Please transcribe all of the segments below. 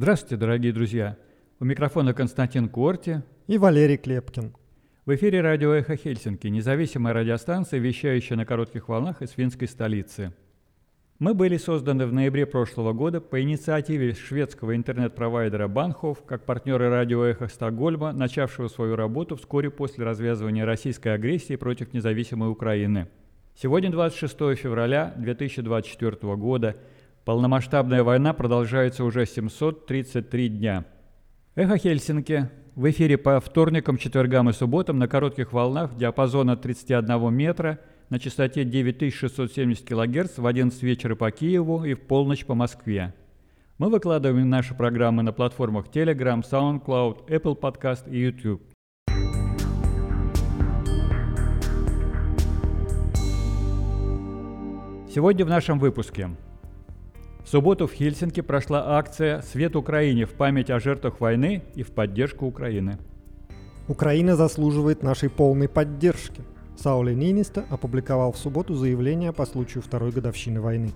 Здравствуйте, дорогие друзья! У микрофона Константин Корти и Валерий Клепкин. В эфире радио «Эхо Хельсинки», независимая радиостанция, вещающая на коротких волнах из финской столицы. Мы были созданы в ноябре прошлого года по инициативе шведского интернет-провайдера Банхов как партнеры радио «Эхо Стокгольма», начавшего свою работу вскоре после развязывания российской агрессии против независимой Украины. Сегодня 26 февраля 2024 года – Полномасштабная война продолжается уже 733 дня. Эхо Хельсинки в эфире по вторникам, четвергам и субботам на коротких волнах диапазона 31 метра на частоте 9670 кГц в 11 вечера по Киеву и в полночь по Москве. Мы выкладываем наши программы на платформах Telegram, SoundCloud, Apple Podcast и YouTube. Сегодня в нашем выпуске – в субботу в Хельсинки прошла акция «Свет Украине» в память о жертвах войны и в поддержку Украины. Украина заслуживает нашей полной поддержки. Саули Нинисто опубликовал в субботу заявление по случаю второй годовщины войны.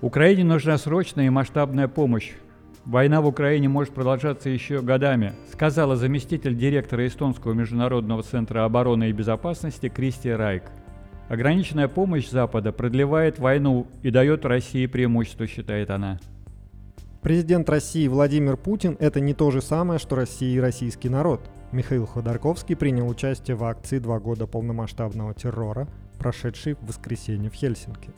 Украине нужна срочная и масштабная помощь. Война в Украине может продолжаться еще годами, сказала заместитель директора Эстонского международного центра обороны и безопасности Кристия Райк. Ограниченная помощь Запада продлевает войну и дает России преимущество, считает она. Президент России Владимир Путин – это не то же самое, что Россия и российский народ. Михаил Ходорковский принял участие в акции «Два года полномасштабного террора», прошедшей в воскресенье в Хельсинки.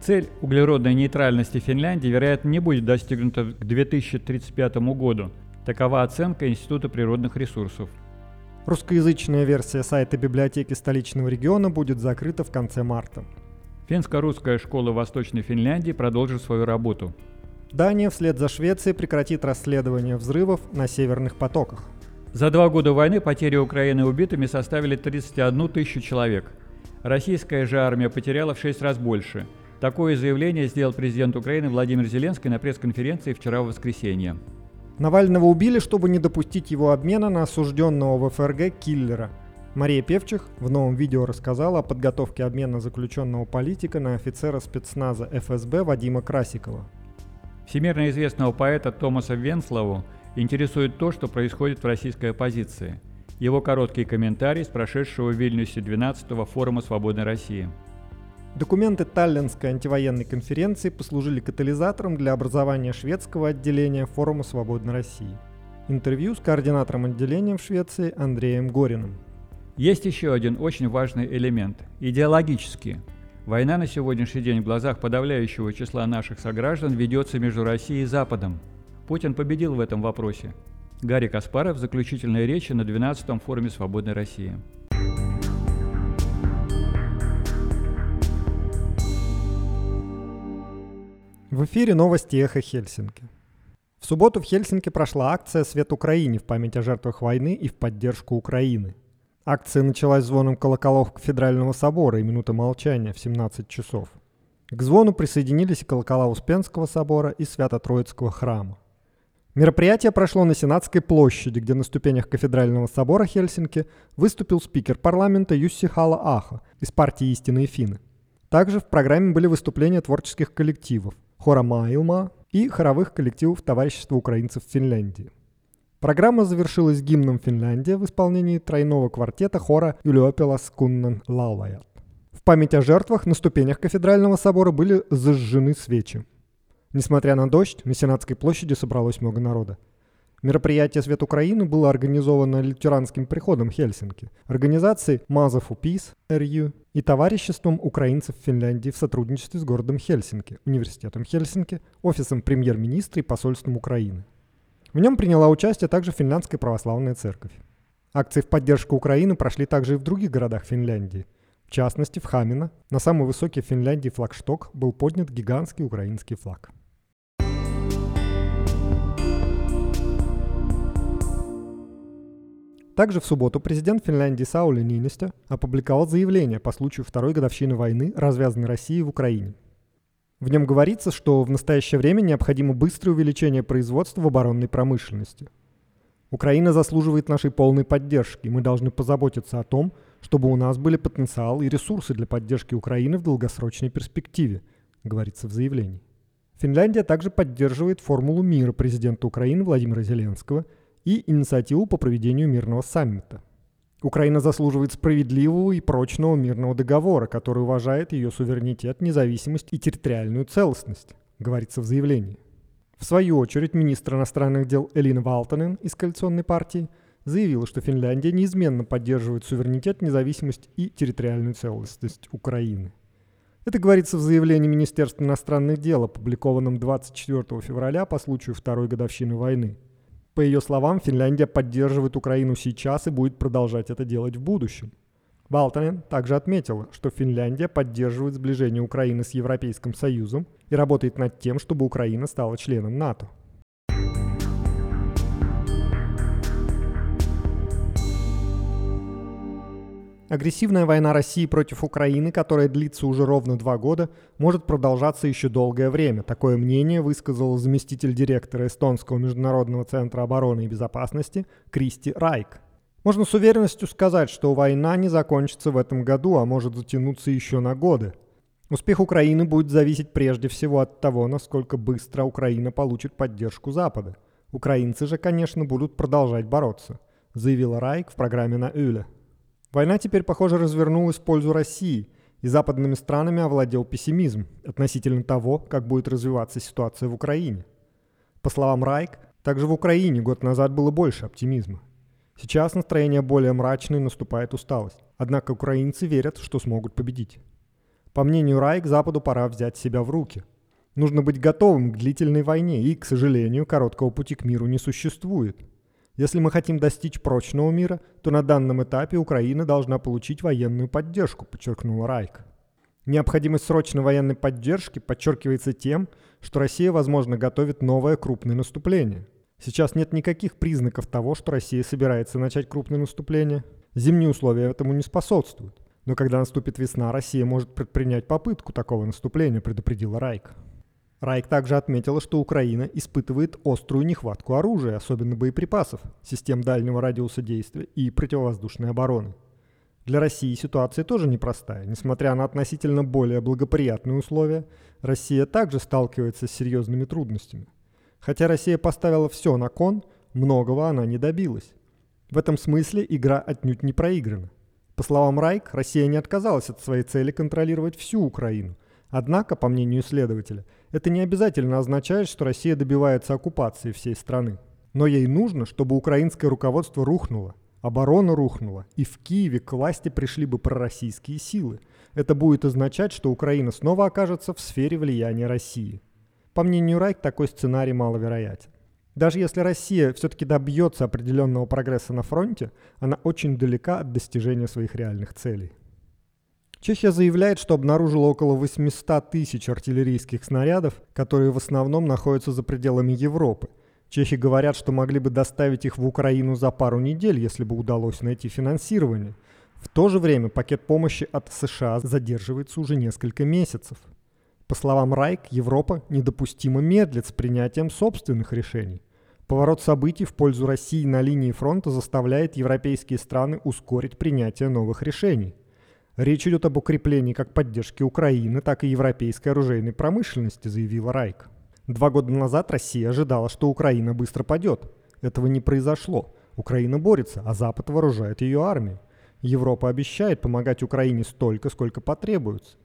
Цель углеродной нейтральности Финляндии, вероятно, не будет достигнута к 2035 году. Такова оценка Института природных ресурсов – Русскоязычная версия сайта библиотеки столичного региона будет закрыта в конце марта. Финско-русская школа Восточной Финляндии продолжит свою работу. Дания вслед за Швецией прекратит расследование взрывов на северных потоках. За два года войны потери Украины убитыми составили 31 тысячу человек. Российская же армия потеряла в 6 раз больше. Такое заявление сделал президент Украины Владимир Зеленский на пресс-конференции вчера в воскресенье. Навального убили, чтобы не допустить его обмена на осужденного в ФРГ киллера. Мария Певчих в новом видео рассказала о подготовке обмена заключенного политика на офицера спецназа ФСБ Вадима Красикова. Всемирно известного поэта Томаса Венслову интересует то, что происходит в российской оппозиции. Его короткий комментарий с прошедшего в Вильнюсе 12-го форума «Свободной России». Документы Таллинской антивоенной конференции послужили катализатором для образования шведского отделения Форума Свободной России. Интервью с координатором отделения в Швеции Андреем Гориным. Есть еще один очень важный элемент – идеологический. Война на сегодняшний день в глазах подавляющего числа наших сограждан ведется между Россией и Западом. Путин победил в этом вопросе. Гарри Каспаров в заключительной речи на 12-м форуме «Свободной России». В эфире новости «Эхо Хельсинки». В субботу в Хельсинки прошла акция «Свет Украине» в память о жертвах войны и в поддержку Украины. Акция началась звоном колоколов Кафедрального собора и минуты молчания в 17 часов. К звону присоединились и колокола Успенского собора и Свято-Троицкого храма. Мероприятие прошло на Сенатской площади, где на ступенях Кафедрального собора Хельсинки выступил спикер парламента Юсси Хала Аха из партии «Истинные финны». Также в программе были выступления творческих коллективов хора Майлма и хоровых коллективов Товарищества украинцев Финляндии. Программа завершилась гимном Финляндии в исполнении тройного квартета хора Юлиопилас Куннан Лаулаят. В память о жертвах на ступенях кафедрального собора были зажжены свечи. Несмотря на дождь, на Сенатской площади собралось много народа. Мероприятие «Свет Украины» было организовано лютеранским приходом Хельсинки, организацией Мазов Пис РЮ и товариществом украинцев Финляндии в сотрудничестве с городом Хельсинки, университетом Хельсинки, офисом премьер-министра и посольством Украины. В нем приняла участие также Финляндская православная церковь. Акции в поддержку Украины прошли также и в других городах Финляндии. В частности, в Хамино на самый высокий в Финляндии флагшток был поднят гигантский украинский флаг. Также в субботу президент Финляндии Саули Нинисте опубликовал заявление по случаю второй годовщины войны, развязанной Россией в Украине. В нем говорится, что в настоящее время необходимо быстрое увеличение производства в оборонной промышленности. Украина заслуживает нашей полной поддержки, и мы должны позаботиться о том, чтобы у нас были потенциал и ресурсы для поддержки Украины в долгосрочной перспективе, говорится в заявлении. Финляндия также поддерживает формулу мира президента Украины Владимира Зеленского и инициативу по проведению мирного саммита. Украина заслуживает справедливого и прочного мирного договора, который уважает ее суверенитет, независимость и территориальную целостность, говорится в заявлении. В свою очередь, министр иностранных дел Элина Валтонен из коалиционной партии заявила, что Финляндия неизменно поддерживает суверенитет, независимость и территориальную целостность Украины. Это говорится в заявлении Министерства иностранных дел, опубликованном 24 февраля по случаю второй годовщины войны. По ее словам, Финляндия поддерживает Украину сейчас и будет продолжать это делать в будущем. Валтонен также отметила, что Финляндия поддерживает сближение Украины с Европейским Союзом и работает над тем, чтобы Украина стала членом НАТО. Агрессивная война России против Украины, которая длится уже ровно два года, может продолжаться еще долгое время. Такое мнение высказал заместитель директора Эстонского международного центра обороны и безопасности Кристи Райк. Можно с уверенностью сказать, что война не закончится в этом году, а может затянуться еще на годы. Успех Украины будет зависеть прежде всего от того, насколько быстро Украина получит поддержку Запада. Украинцы же, конечно, будут продолжать бороться, заявила Райк в программе на Юле. Война теперь, похоже, развернулась в пользу России, и западными странами овладел пессимизм относительно того, как будет развиваться ситуация в Украине. По словам Райк, также в Украине год назад было больше оптимизма. Сейчас настроение более мрачное наступает усталость. Однако украинцы верят, что смогут победить. По мнению Райк, Западу пора взять себя в руки. Нужно быть готовым к длительной войне, и, к сожалению, короткого пути к миру не существует – если мы хотим достичь прочного мира, то на данном этапе Украина должна получить военную поддержку, подчеркнула Райк. Необходимость срочной военной поддержки подчеркивается тем, что Россия, возможно, готовит новое крупное наступление. Сейчас нет никаких признаков того, что Россия собирается начать крупное наступление. Зимние условия этому не способствуют. Но когда наступит весна, Россия может предпринять попытку такого наступления, предупредила Райк. Райк также отметила, что Украина испытывает острую нехватку оружия, особенно боеприпасов, систем дальнего радиуса действия и противовоздушной обороны. Для России ситуация тоже непростая. Несмотря на относительно более благоприятные условия, Россия также сталкивается с серьезными трудностями. Хотя Россия поставила все на кон, многого она не добилась. В этом смысле игра отнюдь не проиграна. По словам Райк, Россия не отказалась от своей цели контролировать всю Украину. Однако, по мнению исследователя, это не обязательно означает, что Россия добивается оккупации всей страны. Но ей нужно, чтобы украинское руководство рухнуло, оборона рухнула, и в Киеве к власти пришли бы пророссийские силы. Это будет означать, что Украина снова окажется в сфере влияния России. По мнению Райк, такой сценарий маловероятен. Даже если Россия все-таки добьется определенного прогресса на фронте, она очень далека от достижения своих реальных целей. Чехия заявляет, что обнаружила около 800 тысяч артиллерийских снарядов, которые в основном находятся за пределами Европы. Чехи говорят, что могли бы доставить их в Украину за пару недель, если бы удалось найти финансирование. В то же время пакет помощи от США задерживается уже несколько месяцев. По словам Райк, Европа недопустимо медлит с принятием собственных решений. Поворот событий в пользу России на линии фронта заставляет европейские страны ускорить принятие новых решений. Речь идет об укреплении как поддержки Украины, так и европейской оружейной промышленности, заявила Райк. Два года назад Россия ожидала, что Украина быстро падет. Этого не произошло. Украина борется, а Запад вооружает ее армию. Европа обещает помогать Украине столько, сколько потребуется.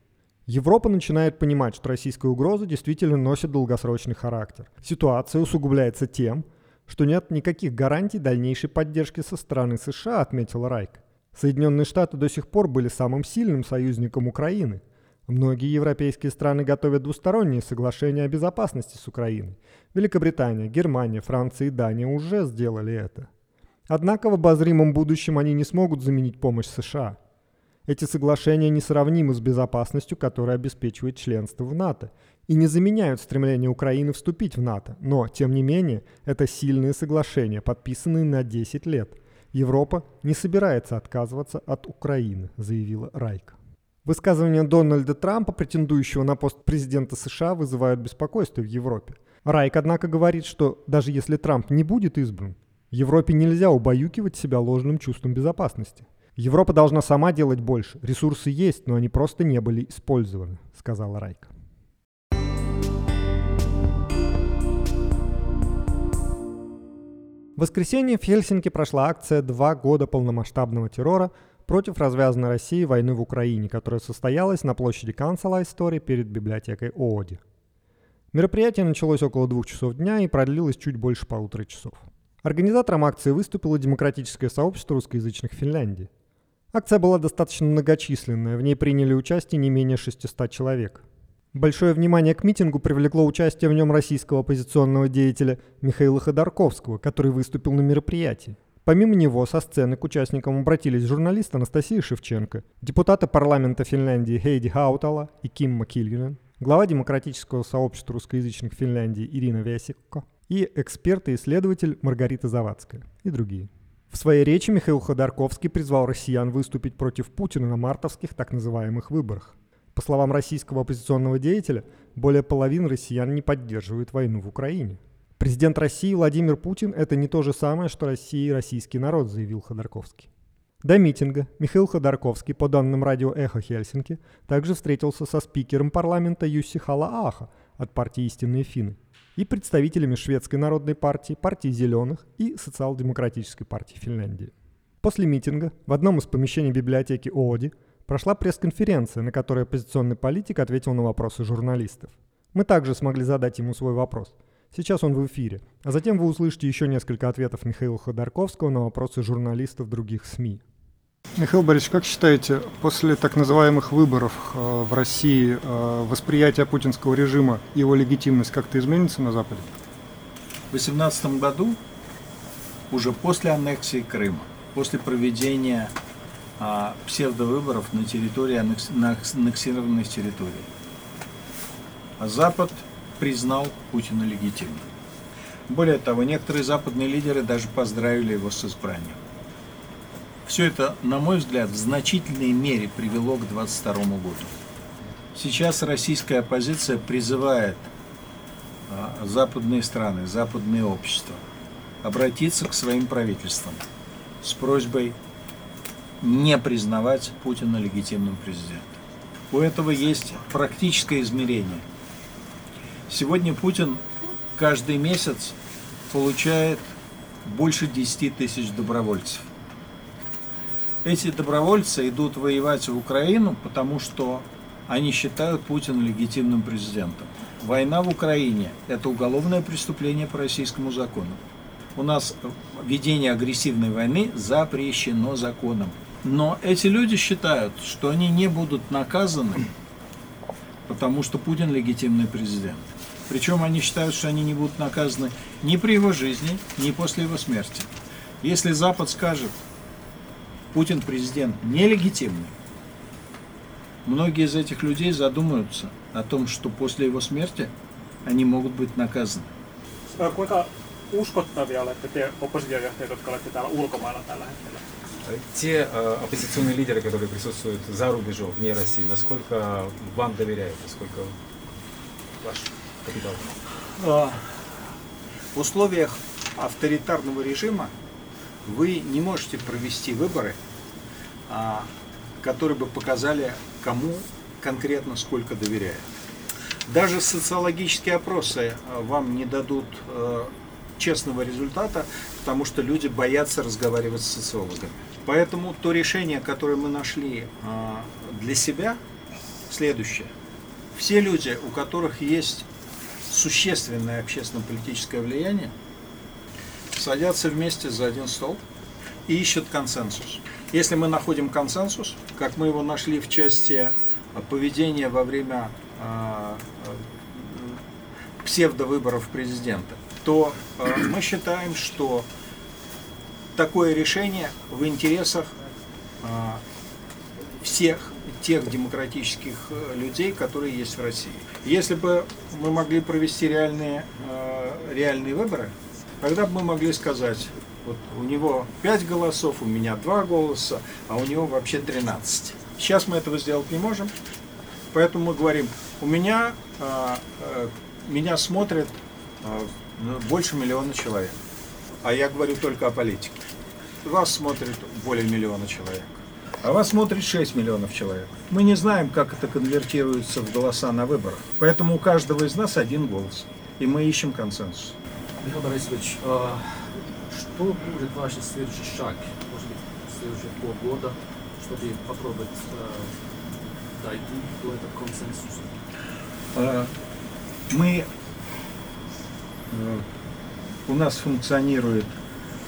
Европа начинает понимать, что российская угроза действительно носит долгосрочный характер. Ситуация усугубляется тем, что нет никаких гарантий дальнейшей поддержки со стороны США, отметил Райк. Соединенные Штаты до сих пор были самым сильным союзником Украины. Многие европейские страны готовят двусторонние соглашения о безопасности с Украиной. Великобритания, Германия, Франция и Дания уже сделали это. Однако в обозримом будущем они не смогут заменить помощь США. Эти соглашения несравнимы с безопасностью, которая обеспечивает членство в НАТО, и не заменяют стремление Украины вступить в НАТО. Но, тем не менее, это сильные соглашения, подписанные на 10 лет – Европа не собирается отказываться от Украины, заявила Райк. Высказывания Дональда Трампа, претендующего на пост президента США, вызывают беспокойство в Европе. Райк, однако, говорит, что даже если Трамп не будет избран, Европе нельзя убаюкивать себя ложным чувством безопасности. Европа должна сама делать больше. Ресурсы есть, но они просто не были использованы, сказала Райк. В воскресенье в Хельсинки прошла акция «Два года полномасштабного террора» против развязанной России войны в Украине, которая состоялась на площади Канцела Истории перед библиотекой ООДИ. Мероприятие началось около двух часов дня и продлилось чуть больше полутора часов. Организатором акции выступило демократическое сообщество русскоязычных Финляндии. Акция была достаточно многочисленная, в ней приняли участие не менее 600 человек. Большое внимание к митингу привлекло участие в нем российского оппозиционного деятеля Михаила Ходорковского, который выступил на мероприятии. Помимо него со сцены к участникам обратились журналист Анастасия Шевченко, депутаты парламента Финляндии Хейди Хаутала и Ким Макильгинен, глава демократического сообщества русскоязычных Финляндии Ирина Вясикко и эксперт и исследователь Маргарита Завадская и другие. В своей речи Михаил Ходорковский призвал россиян выступить против Путина на мартовских так называемых выборах. По словам российского оппозиционного деятеля, более половины россиян не поддерживают войну в Украине. Президент России Владимир Путин – это не то же самое, что Россия и российский народ, заявил Ходорковский. До митинга Михаил Ходорковский, по данным радио «Эхо Хельсинки», также встретился со спикером парламента Юсси Хала-Аха от партии «Истинные финны» и представителями Шведской народной партии, партии «Зеленых» и Социал-демократической партии Финляндии. После митинга в одном из помещений библиотеки ООДИ прошла пресс-конференция, на которой оппозиционный политик ответил на вопросы журналистов. Мы также смогли задать ему свой вопрос. Сейчас он в эфире, а затем вы услышите еще несколько ответов Михаила Ходорковского на вопросы журналистов других СМИ. Михаил Борисович, как считаете, после так называемых выборов э, в России э, восприятие путинского режима и его легитимность как-то изменится на Западе? В 2018 году, уже после аннексии Крыма, после проведения псевдовыборов на территории аннексированных территорий. А Запад признал Путина легитимным. Более того, некоторые западные лидеры даже поздравили его с избранием. Все это, на мой взгляд, в значительной мере привело к 2022 году. Сейчас российская оппозиция призывает а, западные страны, западные общества обратиться к своим правительствам с просьбой не признавать Путина легитимным президентом. У этого есть практическое измерение. Сегодня Путин каждый месяц получает больше 10 тысяч добровольцев. Эти добровольцы идут воевать в Украину, потому что они считают Путина легитимным президентом. Война в Украине – это уголовное преступление по российскому закону. У нас ведение агрессивной войны запрещено законом. Но эти люди считают, что они не будут наказаны, потому что Путин легитимный президент. Причем они считают, что они не будут наказаны ни при его жизни, ни после его смерти. Если Запад скажет, Путин президент нелегитимный, многие из этих людей задумаются о том, что после его смерти они могут быть наказаны. Kuinka uskottavia olette te oppositiojohtajat, jotka olette täällä ulkomailla tällä hetkellä? Те э, оппозиционные лидеры, которые присутствуют за рубежом, вне России, насколько вам доверяют, насколько ваш капитал? А, в условиях авторитарного режима вы не можете провести выборы, а, которые бы показали, кому конкретно сколько доверяют. Даже социологические опросы а, вам не дадут э, честного результата, потому что люди боятся разговаривать с социологами. Поэтому то решение, которое мы нашли а, для себя, следующее. Все люди, у которых есть существенное общественно-политическое влияние, садятся вместе за один стол и ищут консенсус. Если мы находим консенсус, как мы его нашли в части поведения во время э, псевдовыборов президента, то мы считаем, что такое решение в интересах э, всех тех демократических э, людей, которые есть в России. Если бы мы могли провести реальные, реальные выборы, тогда бы мы могли сказать, вот у него 5 голосов, у меня 2 голоса, а у него вообще 13. Сейчас мы этого сделать не можем, поэтому мы говорим, у меня, меня смотрят ну, больше миллиона человек. А я говорю только о политике. Вас смотрит более миллиона человек. А вас смотрит 6 миллионов человек. Мы не знаем, как это конвертируется в голоса на выборах. Поэтому у каждого из нас один голос. И мы ищем консенсус. Михаил Борисович, э, Что будет ваш следующий шаг, может быть, следующие полгода, чтобы попробовать э, дойти до этого консенсуса? А, Мы, э, у нас функционирует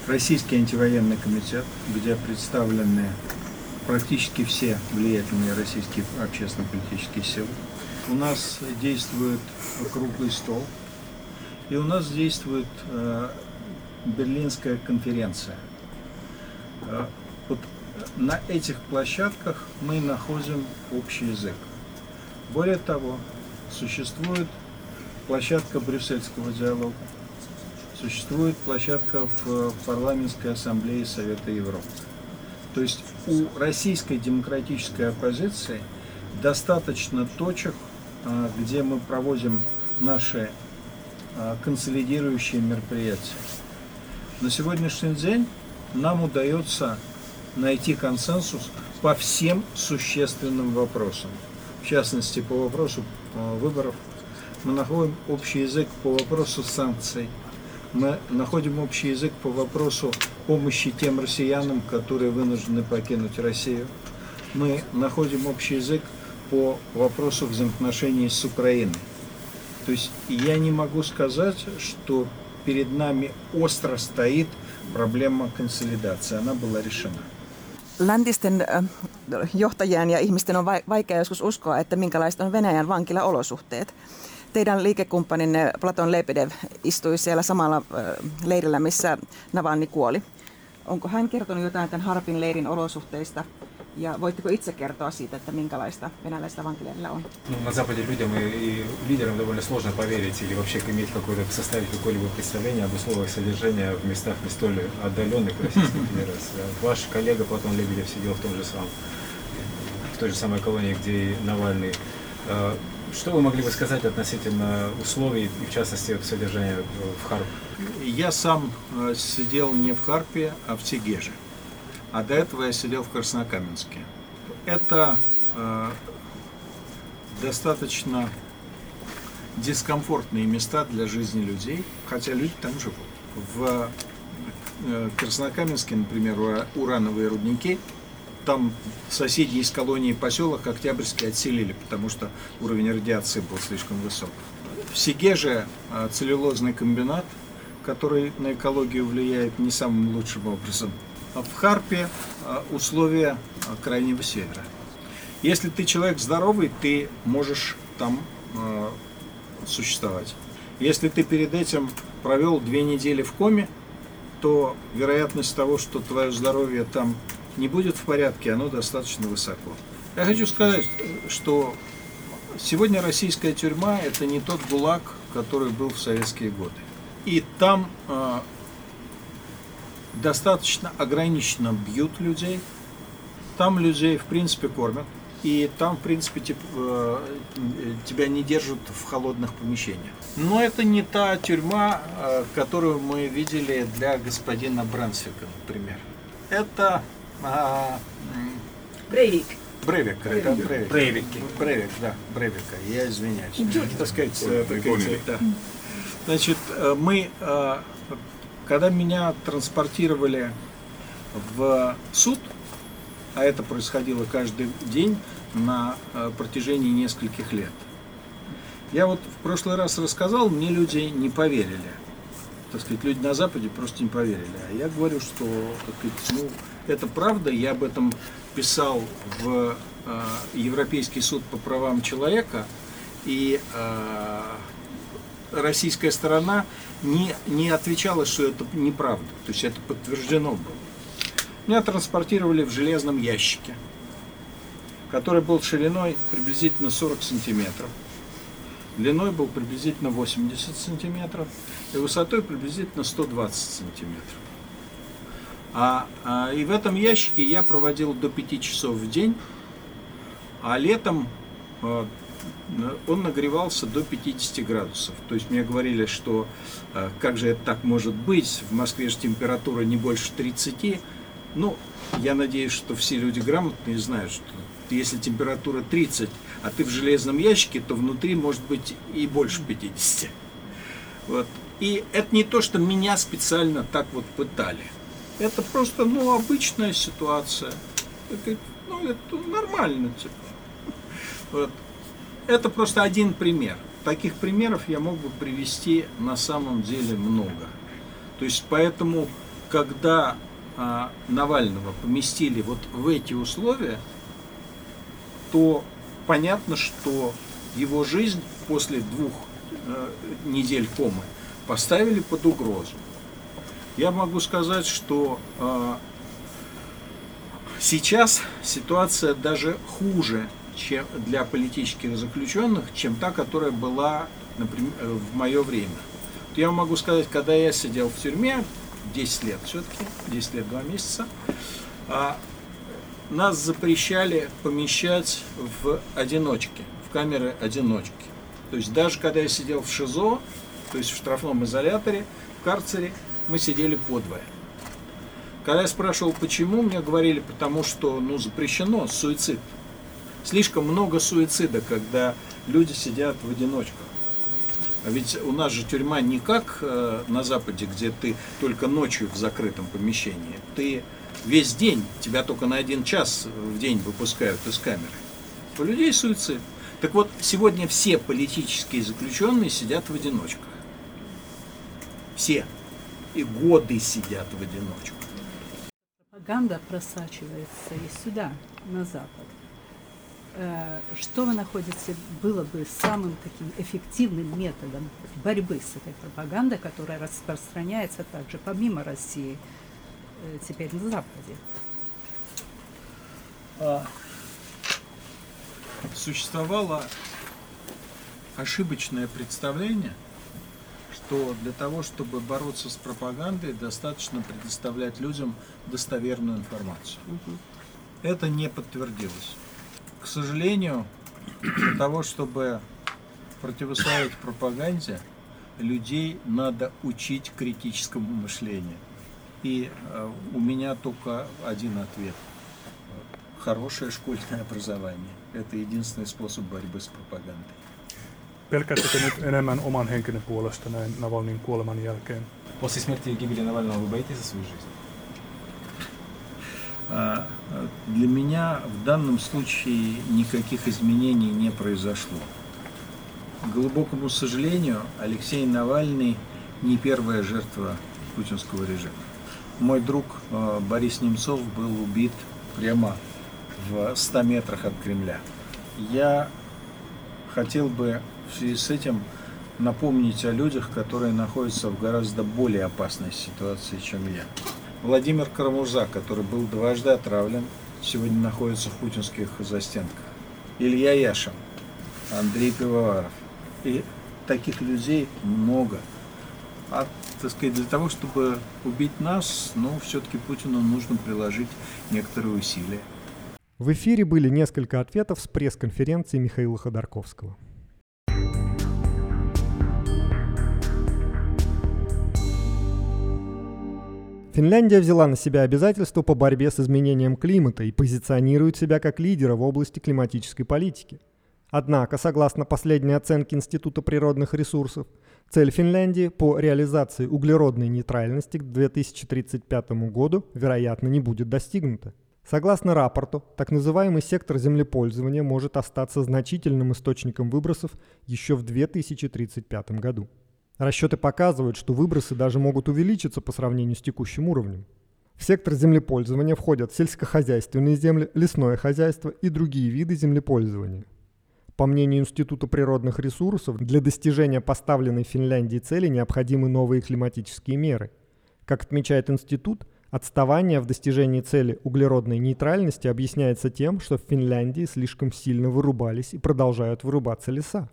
Российский антивоенный комитет, где представлены практически все влиятельные российские общественно-политические силы. У нас действует круглый стол, и у нас действует э, Берлинская конференция. Э, вот на этих площадках мы находим общий язык. Более того, существует площадка брюссельского диалога, существует площадка в парламентской ассамблее Совета Европы. То есть у российской демократической оппозиции достаточно точек, а, где мы проводим наши а, консолидирующие мероприятия. На сегодняшний день нам удается найти консенсус по всем существенным вопросам. В частности, по вопросу выборов. Мы находим общий язык по вопросу санкций. Мы находим общий язык по вопросу помощи тем россиянам, которые вынуждены покинуть Россию. Мы находим общий язык по вопросу взаимоотношений с Украиной. То есть я не могу сказать, что перед нами остро стоит проблема консолидации. Она была решена. Läntisten ö, johtajien ja ihmisten on vai- vaikea joskus uskoa, että minkälaiset on Venäjän vankilaolosuhteet. Teidän liikekumppaninne Platon Lebedev istui siellä samalla ö, leirillä, missä Navalny kuoli. Onko hän kertonut jotain tämän Harpin leirin olosuhteista? Ja voitteko itse kertoa siitä, että minkälaista venäläistä vankileirillä on? Ну, на Западе людям и, и лидерам довольно сложно поверить или вообще иметь какое-то, составить какое-либо представление об условиях содержания в местах не столь отдаленных Российской Федерации. Ваш коллега Платон Лебедев сидел в том же самом, в той же самой колонии, где и Навальный. Что вы могли бы сказать относительно условий и, в частности, содержания в Харп? Я сам э, сидел не в Харпе, а в Тегеже. А до этого я сидел в Краснокаменске. Это э, достаточно дискомфортные места для жизни людей, хотя люди там живут. В э, Краснокаменске, например, ура- урановые рудники, там соседи из колонии поселок Октябрьский отселили, потому что уровень радиации был слишком высок. В Сегеже э, целлюлозный комбинат, который на экологию влияет не самым лучшим образом. А в Харпе э, условия э, крайнего севера. Если ты человек здоровый, ты можешь там существовать. Если ты перед этим провел две недели в коме, то вероятность того, что твое здоровье там не будет в порядке, оно достаточно высоко. Я хочу сказать, что сегодня российская тюрьма – это не тот ГУЛАГ, который был в советские годы. И там э, достаточно ограниченно бьют людей, там людей, в принципе, кормят, и там, в принципе, тип- э, тебя не держат в холодных помещениях. Но это не та тюрьма, э, которую мы видели для господина Брансвика, например. Это а, Breivik. Брейвика, это Брейвик. Брейвики. Брейвик, да, Брейвика, я извиняюсь. Так сказать, э, так сказать, да. Значит, э, мы, э, когда меня транспортировали в суд, а это происходило каждый день на э, протяжении нескольких лет, я вот в прошлый раз рассказал, мне люди не поверили. Так сказать, люди на Западе просто не поверили. А я говорю, что так сказать, ну, это правда. Я об этом писал в э, Европейский суд по правам человека. И э, российская сторона не, не отвечала, что это неправда. То есть это подтверждено было. Меня транспортировали в железном ящике, который был шириной приблизительно 40 сантиметров. Длиной был приблизительно 80 сантиметров и высотой приблизительно 120 сантиметров. А, а, и в этом ящике я проводил до 5 часов в день, а летом э, он нагревался до 50 градусов. То есть мне говорили, что э, как же это так может быть, в Москве же температура не больше 30. Ну, я надеюсь, что все люди грамотные знают, что если температура 30, а ты в железном ящике, то внутри может быть и больше 50. Вот. И это не то, что меня специально так вот пытали. Это просто, ну, обычная ситуация. Это, ну, это нормально, типа. Вот. Это просто один пример. Таких примеров я мог бы привести на самом деле много. То есть поэтому, когда а, Навального поместили вот в эти условия, то понятно, что его жизнь после двух э, недель комы поставили под угрозу. Я могу сказать, что э, сейчас ситуация даже хуже чем для политических заключенных, чем та, которая была, например, э, в мое время. Я могу сказать, когда я сидел в тюрьме, 10 лет все-таки, 10 лет 2 месяца, а, нас запрещали помещать в одиночке, в камеры одиночки. То есть даже когда я сидел в ШИЗО, то есть в штрафном изоляторе, в карцере, мы сидели подвое. Когда я спрашивал, почему, мне говорили, потому что ну, запрещено суицид. Слишком много суицида, когда люди сидят в одиночках. А ведь у нас же тюрьма не как э, на Западе, где ты только ночью в закрытом помещении. Ты весь день, тебя только на один час в день выпускают из камеры. У людей суицид. Так вот, сегодня все политические заключенные сидят в одиночках. Все. И годы сидят в одиночку. Пропаганда просачивается и сюда, на Запад. Э, что вы находите было бы самым таким эффективным методом борьбы с этой пропагандой, которая распространяется также помимо России э, теперь на Западе? А, существовало ошибочное представление, что для того, чтобы бороться с пропагандой, достаточно предоставлять людям достоверную информацию. Угу. Это не подтвердилось к сожалению, для того, чтобы противостоять пропаганде, людей надо учить критическому мышлению. И э, у меня только один ответ. Хорошее школьное образование. Это единственный способ борьбы с пропагандой. Pelkäättekö nyt enemmän oman henkinen puolesta näin Navalnin kuoleman jälkeen? После смерти гибели Навального вы боитесь за свою жизнь? А, для меня в данном случае никаких изменений не произошло. К глубокому сожалению, Алексей Навальный не первая жертва путинского режима. Мой друг а, Борис Немцов был убит прямо в 100 метрах от Кремля. Я хотел бы в связи с этим напомнить о людях, которые находятся в гораздо более опасной ситуации, чем я. Владимир Карамурза, который был дважды отравлен, сегодня находится в путинских застенках. Илья Яшин, Андрей Пивоваров. И таких людей много. А, так сказать, для того, чтобы убить нас, ну, все-таки Путину нужно приложить некоторые усилия. В эфире были несколько ответов с пресс-конференции Михаила Ходорковского. Финляндия взяла на себя обязательства по борьбе с изменением климата и позиционирует себя как лидера в области климатической политики. Однако, согласно последней оценке Института природных ресурсов, цель Финляндии по реализации углеродной нейтральности к 2035 году, вероятно, не будет достигнута. Согласно рапорту, так называемый сектор землепользования может остаться значительным источником выбросов еще в 2035 году. Расчеты показывают, что выбросы даже могут увеличиться по сравнению с текущим уровнем. В сектор землепользования входят сельскохозяйственные земли, лесное хозяйство и другие виды землепользования. По мнению Института природных ресурсов, для достижения поставленной Финляндии цели необходимы новые климатические меры. Как отмечает институт, отставание в достижении цели углеродной нейтральности объясняется тем, что в Финляндии слишком сильно вырубались и продолжают вырубаться леса.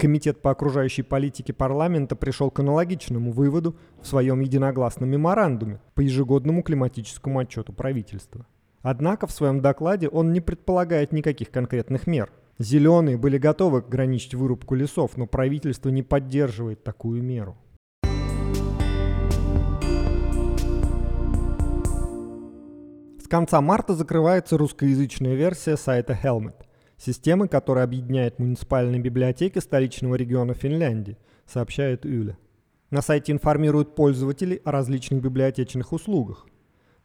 Комитет по окружающей политике парламента пришел к аналогичному выводу в своем единогласном меморандуме по ежегодному климатическому отчету правительства. Однако в своем докладе он не предполагает никаких конкретных мер. Зеленые были готовы ограничить вырубку лесов, но правительство не поддерживает такую меру. С конца марта закрывается русскоязычная версия сайта Helmet – Системы, которая объединяет муниципальные библиотеки столичного региона Финляндии, сообщает Юля. На сайте информируют пользователей о различных библиотечных услугах.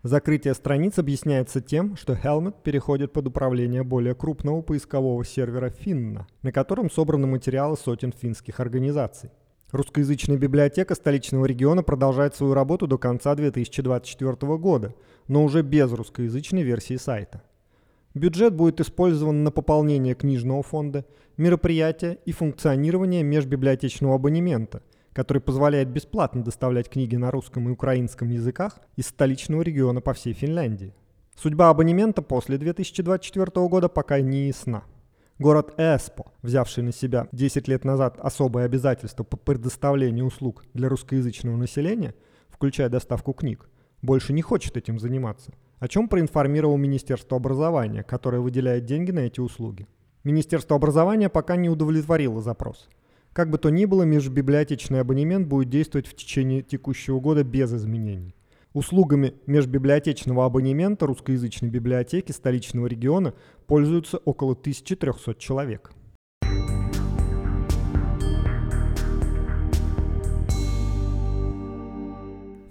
Закрытие страниц объясняется тем, что Helmet переходит под управление более крупного поискового сервера Finna, на котором собраны материалы сотен финских организаций. Русскоязычная библиотека столичного региона продолжает свою работу до конца 2024 года, но уже без русскоязычной версии сайта. Бюджет будет использован на пополнение книжного фонда, мероприятия и функционирование межбиблиотечного абонемента – который позволяет бесплатно доставлять книги на русском и украинском языках из столичного региона по всей Финляндии. Судьба абонемента после 2024 года пока не ясна. Город Эспо, взявший на себя 10 лет назад особое обязательство по предоставлению услуг для русскоязычного населения, включая доставку книг, больше не хочет этим заниматься, о чем проинформировал Министерство образования, которое выделяет деньги на эти услуги. Министерство образования пока не удовлетворило запрос – как бы то ни было, межбиблиотечный абонемент будет действовать в течение текущего года без изменений. Услугами межбиблиотечного абонемента русскоязычной библиотеки столичного региона пользуются около 1300 человек.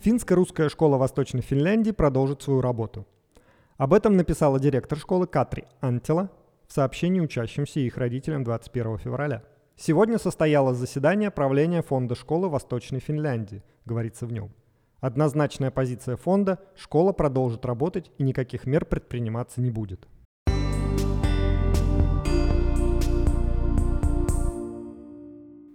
Финско-русская школа Восточной Финляндии продолжит свою работу. Об этом написала директор школы Катри Антила в сообщении учащимся и их родителям 21 февраля. Сегодня состоялось заседание правления фонда школы Восточной Финляндии, говорится в нем. Однозначная позиция фонда – школа продолжит работать и никаких мер предприниматься не будет.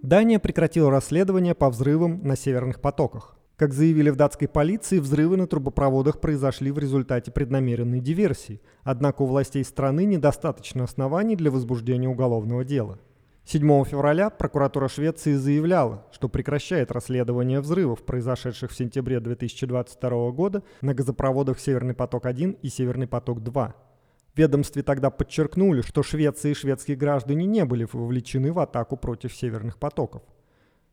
Дания прекратила расследование по взрывам на северных потоках. Как заявили в датской полиции, взрывы на трубопроводах произошли в результате преднамеренной диверсии, однако у властей страны недостаточно оснований для возбуждения уголовного дела – 7 февраля прокуратура Швеции заявляла, что прекращает расследование взрывов, произошедших в сентябре 2022 года на газопроводах «Северный поток-1» и «Северный поток-2». В ведомстве тогда подчеркнули, что Швеция и шведские граждане не были вовлечены в атаку против северных потоков.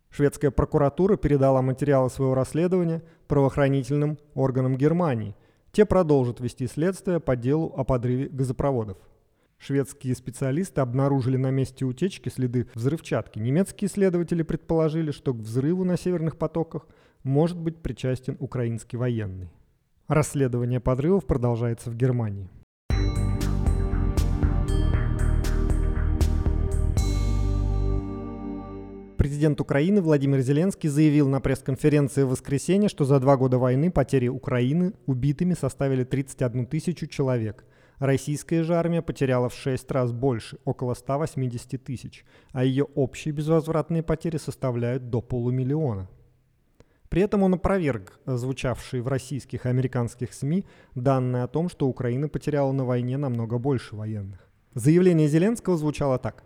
Шведская прокуратура передала материалы своего расследования правоохранительным органам Германии. Те продолжат вести следствие по делу о подрыве газопроводов. Шведские специалисты обнаружили на месте утечки следы взрывчатки. Немецкие исследователи предположили, что к взрыву на северных потоках может быть причастен украинский военный. Расследование подрывов продолжается в Германии. Президент Украины Владимир Зеленский заявил на пресс-конференции в воскресенье, что за два года войны потери Украины убитыми составили 31 тысячу человек – Российская же армия потеряла в 6 раз больше, около 180 тысяч, а ее общие безвозвратные потери составляют до полумиллиона. При этом он опроверг звучавшие в российских и американских СМИ данные о том, что Украина потеряла на войне намного больше военных. Заявление Зеленского звучало так.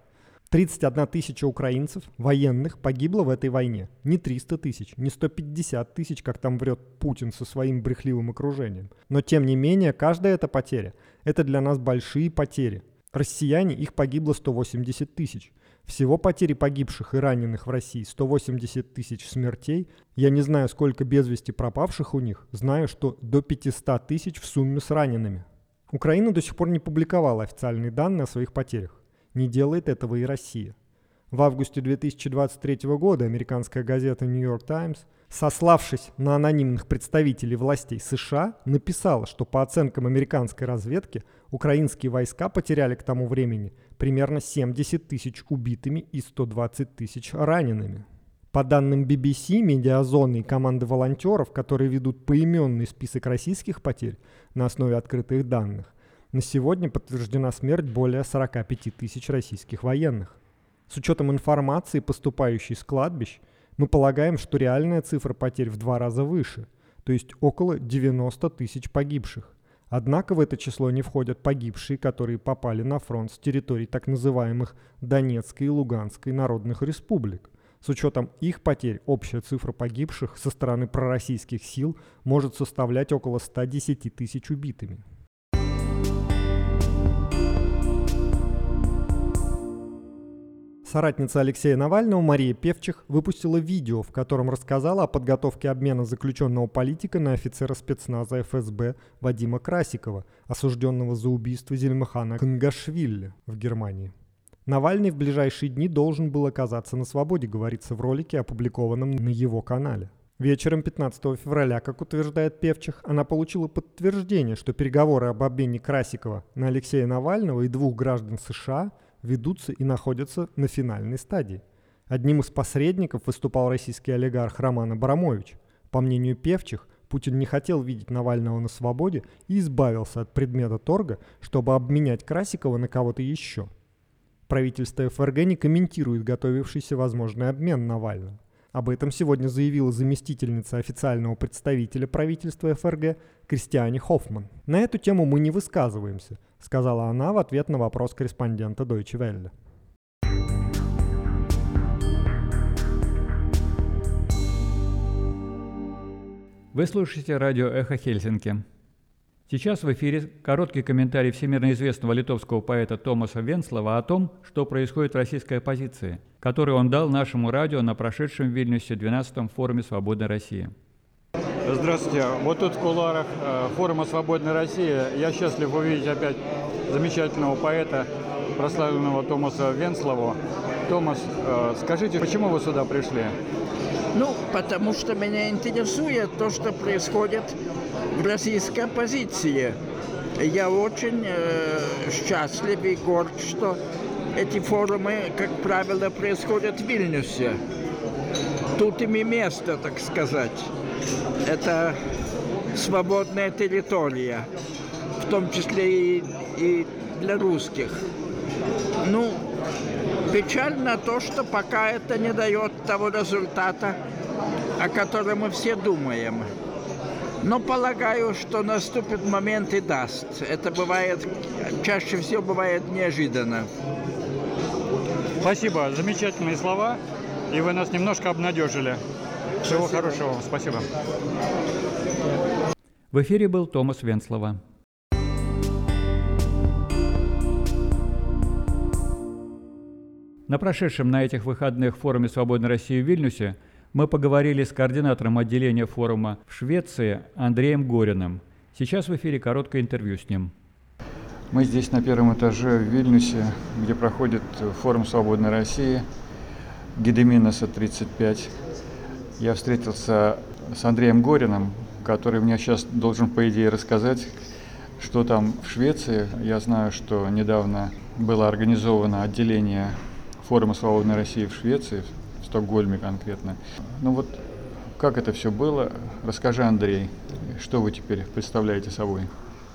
31 тысяча украинцев, военных, погибло в этой войне. Не 300 тысяч, не 150 тысяч, как там врет Путин со своим брехливым окружением. Но тем не менее, каждая эта потеря – это для нас большие потери. Россияне, их погибло 180 тысяч. Всего потери погибших и раненых в России 180 тысяч смертей. Я не знаю, сколько без вести пропавших у них. Знаю, что до 500 тысяч в сумме с ранеными. Украина до сих пор не публиковала официальные данные о своих потерях. Не делает этого и Россия. В августе 2023 года американская газета New York Times, сославшись на анонимных представителей властей США, написала, что по оценкам американской разведки украинские войска потеряли к тому времени примерно 70 тысяч убитыми и 120 тысяч ранеными. По данным BBC, медиазоны и команды волонтеров, которые ведут поименный список российских потерь на основе открытых данных, на сегодня подтверждена смерть более 45 тысяч российских военных. С учетом информации, поступающей с кладбищ, мы полагаем, что реальная цифра потерь в два раза выше, то есть около 90 тысяч погибших. Однако в это число не входят погибшие, которые попали на фронт с территорий так называемых Донецкой и Луганской народных республик. С учетом их потерь общая цифра погибших со стороны пророссийских сил может составлять около 110 тысяч убитыми. Соратница Алексея Навального Мария Певчих выпустила видео, в котором рассказала о подготовке обмена заключенного политика на офицера спецназа ФСБ Вадима Красикова, осужденного за убийство Зельмахана Кангашвили в Германии. Навальный в ближайшие дни должен был оказаться на свободе, говорится в ролике, опубликованном на его канале. Вечером 15 февраля, как утверждает Певчих, она получила подтверждение, что переговоры об обмене Красикова на Алексея Навального и двух граждан США ведутся и находятся на финальной стадии. Одним из посредников выступал российский олигарх Роман Абрамович. По мнению Певчих, Путин не хотел видеть Навального на свободе и избавился от предмета торга, чтобы обменять Красикова на кого-то еще. Правительство ФРГ не комментирует готовившийся возможный обмен Навальным. Об этом сегодня заявила заместительница официального представителя правительства ФРГ Кристиане Хоффман. На эту тему мы не высказываемся, сказала она в ответ на вопрос корреспондента Deutsche Welle. Вы слушаете радио «Эхо Хельсинки». Сейчас в эфире короткий комментарий всемирно известного литовского поэта Томаса Венслова о том, что происходит в российской оппозиции, который он дал нашему радио на прошедшем в Вильнюсе 12-м форуме «Свободной России». Здравствуйте. Вот тут в кулуарах э, форума «Свободная Россия» я счастлив увидеть опять замечательного поэта, прославленного Томаса Венслову. Томас, э, скажите, почему вы сюда пришли? Ну, потому что меня интересует то, что происходит в российской оппозиции. Я очень э, счастлив и горд, что эти форумы, как правило, происходят в Вильнюсе. Тут им и место, так сказать. Это свободная территория, в том числе и, и для русских. Ну, Печально то, что пока это не дает того результата, о котором мы все думаем. Но полагаю, что наступит момент и даст. Это бывает, чаще всего бывает неожиданно. Спасибо, замечательные слова, и вы нас немножко обнадежили. Всего Спасибо. хорошего вам, спасибо. В эфире был Томас Венслова. На прошедшем на этих выходных форуме «Свободной России» в Вильнюсе мы поговорили с координатором отделения форума в Швеции Андреем Гориным. Сейчас в эфире короткое интервью с ним. Мы здесь на первом этаже в Вильнюсе, где проходит форум «Свободной России» Гедеминоса 35. Я встретился с Андреем Гориным, который мне сейчас должен, по идее, рассказать, что там в Швеции. Я знаю, что недавно было организовано отделение форума «Свободной России» в Швеции, в Стокгольме конкретно. Ну вот как это все было? Расскажи, Андрей, что вы теперь представляете собой?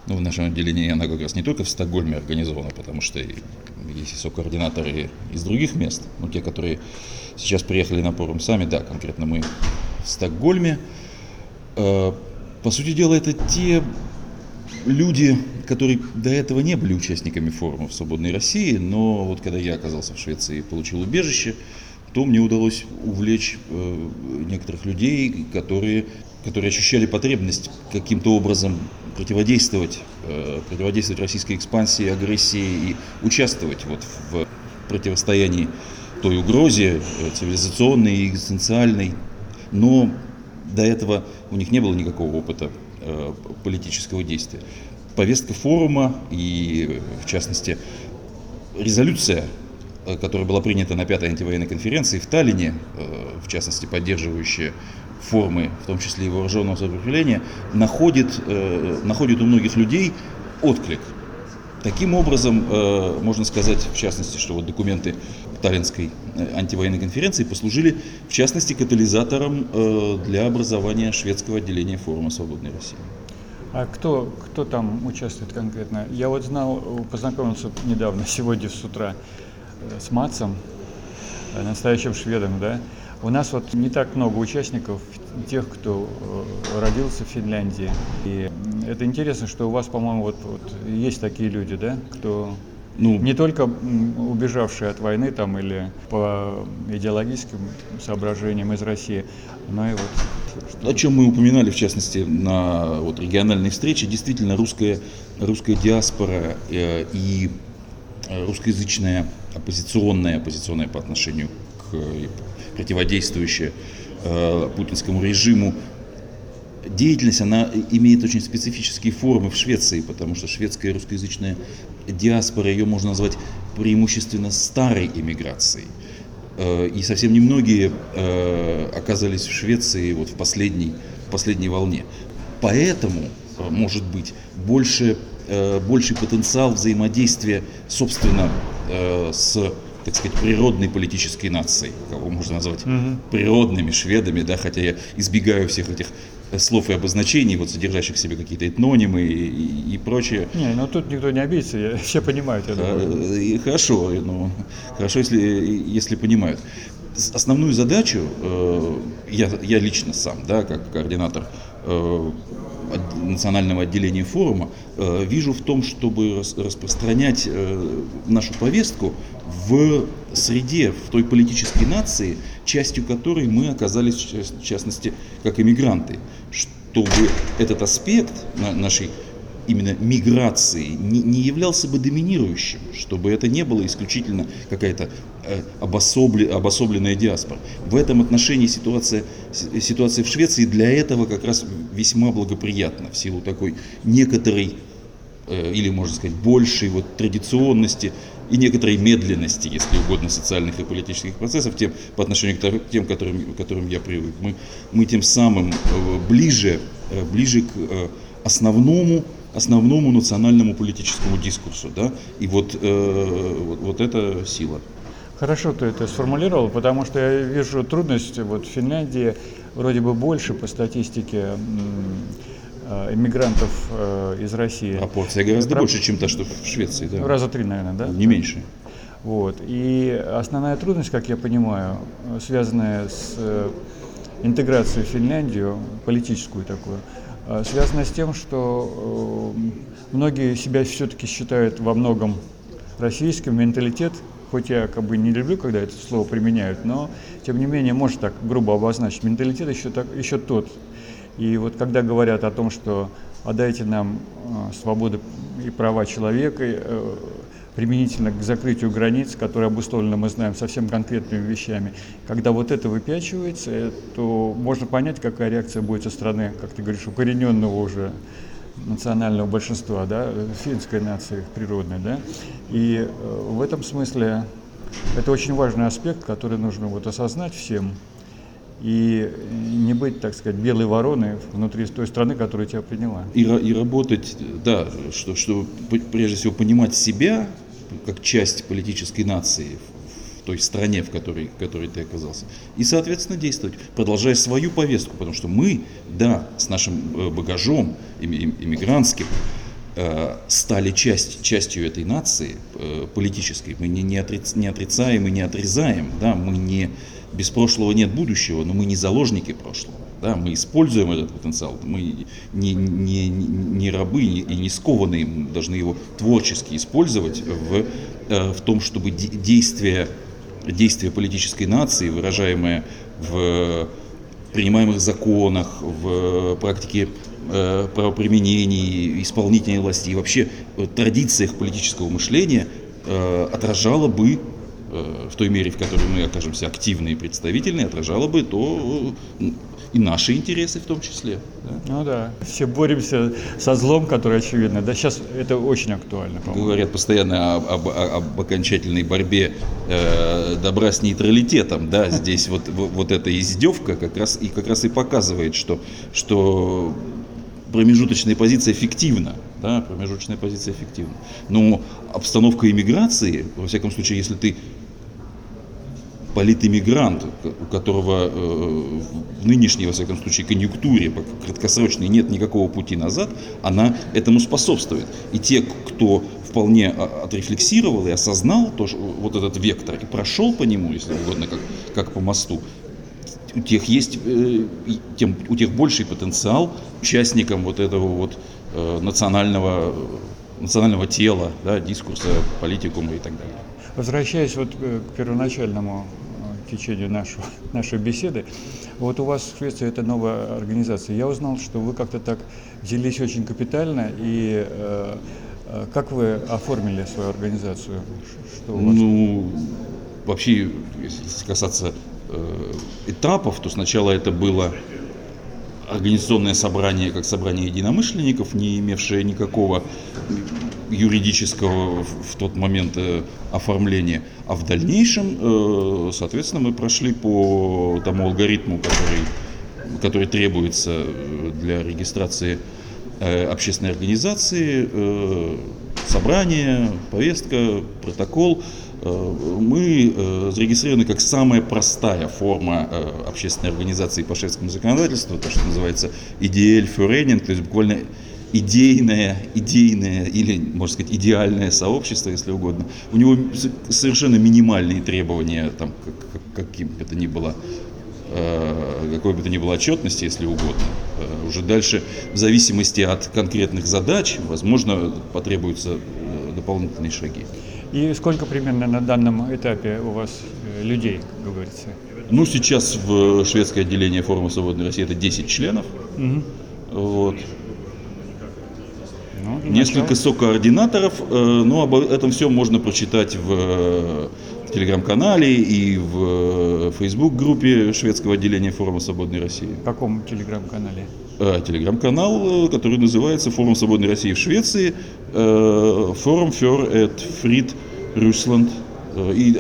Ну, в нашем отделении она как раз не только в Стокгольме организована, потому что есть сокоординаторы из других мест, но те, которые сейчас приехали на форум сами, да, конкретно мы в Стокгольме. Э, по сути дела, это те люди, которые до этого не были участниками форума в «Свободной России», но вот когда я оказался в Швеции и получил убежище, то мне удалось увлечь э, некоторых людей, которые, которые ощущали потребность каким-то образом противодействовать, э, противодействовать российской экспансии, агрессии и участвовать вот в противостоянии той угрозе э, цивилизационной и экзистенциальной. Но до этого у них не было никакого опыта Э, политического действия. Повестка форума и, в частности, резолюция, э, которая была принята на пятой антивоенной конференции в Таллине, э, в частности, поддерживающая формы, в том числе и вооруженного сопротивления, находит, находит у многих людей отклик. Таким образом, можно сказать, в частности, что вот документы Таллинской антивоенной конференции послужили, в частности, катализатором э, для образования шведского отделения форума «Свободной России». А кто, кто там участвует конкретно? Я вот знал, познакомился недавно, сегодня с утра, э, с Матсом, э, настоящим шведом, да. У нас вот не так много участников, тех, кто родился в Финляндии. И это интересно, что у вас, по-моему, вот, вот есть такие люди, да, кто ну, не только убежавшие от войны там или по идеологическим соображениям из России, но и вот... О чем мы упоминали, в частности, на вот, региональной встрече, действительно русская, русская диаспора э, и русскоязычная оппозиционная, оппозиционная по отношению к противодействующая э, путинскому режиму деятельность, она имеет очень специфические формы в Швеции, потому что шведская русскоязычная диаспора, ее можно назвать преимущественно старой иммиграцией. Э, и совсем немногие э, оказались в Швеции вот в последней, в последней волне. Поэтому, э, может быть, больше, больший потенциал взаимодействия, собственно, с так сказать, природной политической нацией, кого можно назвать угу. природными шведами, да, хотя я избегаю всех этих слов и обозначений, вот содержащих в себе какие-то этнонимы и, и, прочее. Не, ну тут никто не обидится, я, все понимают, я думаю. И хорошо, ну, хорошо, если, если понимают. Основную задачу э, я, я лично сам, да, как координатор э, национального отделения форума, э, вижу в том, чтобы распространять э, нашу повестку в среде, в той политической нации, частью которой мы оказались, в частности, как иммигранты, чтобы этот аспект нашей именно миграции не, не являлся бы доминирующим, чтобы это не было исключительно какая-то э, обособле, обособленная диаспора. В этом отношении ситуация, ситуация в Швеции для этого как раз весьма благоприятна в силу такой некоторой э, или, можно сказать, большей вот традиционности и некоторой медленности, если угодно, социальных и политических процессов тем, по отношению к тем, которым, к которым я привык. Мы, мы тем самым э, ближе, ближе к основному, основному национальному политическому дискурсу. Да? И вот, вот, вот это сила. Хорошо ты это сформулировал, потому что я вижу трудность. Вот в Финляндии вроде бы больше по статистике Э, иммигрантов э, из России. Пропорция гораздо Про... больше, чем та, что в Швеции, да? Раза три, наверное, да? Не меньше. Вот. И основная трудность, как я понимаю, связанная с э, интеграцией в Финляндию, политическую такую, связана с тем, что многие себя все-таки считают во многом российским, менталитет, хоть я как бы не люблю, когда это слово применяют, но тем не менее, может так грубо обозначить, менталитет еще, так, еще тот, и вот когда говорят о том, что отдайте нам э, свободу и права человека, э, применительно к закрытию границ, которые обусловлены, мы знаем, совсем конкретными вещами. Когда вот это выпячивается, то можно понять, какая реакция будет со стороны, как ты говоришь, укорененного уже национального большинства, да, финской нации природной, да. И э, в этом смысле это очень важный аспект, который нужно вот осознать всем, и не быть, так сказать, белой вороной внутри той страны, которая тебя приняла. И, и работать, да, что, что прежде всего понимать себя как часть политической нации в той стране, в которой, в которой ты оказался. И, соответственно, действовать, продолжая свою повестку, потому что мы, да, с нашим э, багажом иммигрантским, э, стали часть, частью этой нации э, политической. Мы не, не, не отрицаем и не отрезаем, да, мы не без прошлого нет будущего, но мы не заложники прошлого. Да, мы используем этот потенциал, мы не, не, не рабы и не скованные, мы должны его творчески использовать в, э, в том, чтобы действия, действия политической нации, выражаемые в принимаемых законах, в практике э, правоприменений, исполнительной власти и вообще традициях политического мышления э, отражало бы в той мере, в которой мы окажемся активны и представительны, отражало бы то и наши интересы в том числе. Да? Ну да, все боремся со злом, который очевидно. Да, сейчас это очень актуально. По-моему. Говорят постоянно об, об, об окончательной борьбе э, добра с нейтралитетом. Да, здесь вот, вот эта издевка как раз и как раз и показывает, что, что промежуточная позиция эффективна. Да, промежуточная позиция эффективна. Но обстановка иммиграции, во всяком случае, если ты политэмигрант, у которого э, в нынешней, во всяком случае, конъюнктуре краткосрочной нет никакого пути назад, она этому способствует. И те, кто вполне а, отрефлексировал и осознал то, что, вот этот вектор и прошел по нему, если угодно, как, как по мосту, у тех есть, э, тем, у тех больший потенциал участникам вот этого вот э, национального, национального тела, да, дискурса, политикума и так далее. Возвращаясь вот к первоначальному в течение нашего, нашей беседы. Вот у вас в Швеции это новая организация. Я узнал, что вы как-то так взялись очень капитально. И э, э как вы оформили свою организацию? Что у вас? Ну, вообще, если касаться э, этапов, то сначала это было организационное собрание как собрание единомышленников, не имевшее никакого юридического в тот момент э, оформления. А в дальнейшем, э, соответственно, мы прошли по тому алгоритму, который, который требуется э, для регистрации общественной организации, собрание, повестка, протокол. Мы зарегистрированы как самая простая форма общественной организации по шведскому законодательству, то, что называется IDL Förening, то есть буквально идейное, идейное или, можно сказать, идеальное сообщество, если угодно. У него совершенно минимальные требования, там, как, каким бы это ни было, э, какой бы то ни было отчетности, если угодно. Э, уже дальше, в зависимости от конкретных задач, возможно, потребуются э, дополнительные шаги. И сколько примерно на данном этапе у вас людей, как говорится? Ну, сейчас в шведское отделение форума «Свободной России» это 10 членов. Угу. Вот. Ну, Несколько начало. сокоординаторов, э, но об этом все можно прочитать в э, телеграм-канале и в фейсбук-группе шведского отделения форума «Свободной России». В каком телеграм-канале? Э, телеграм-канал, который называется «Форум Свободной России в Швеции», «Форум für et Fried Russland Э, и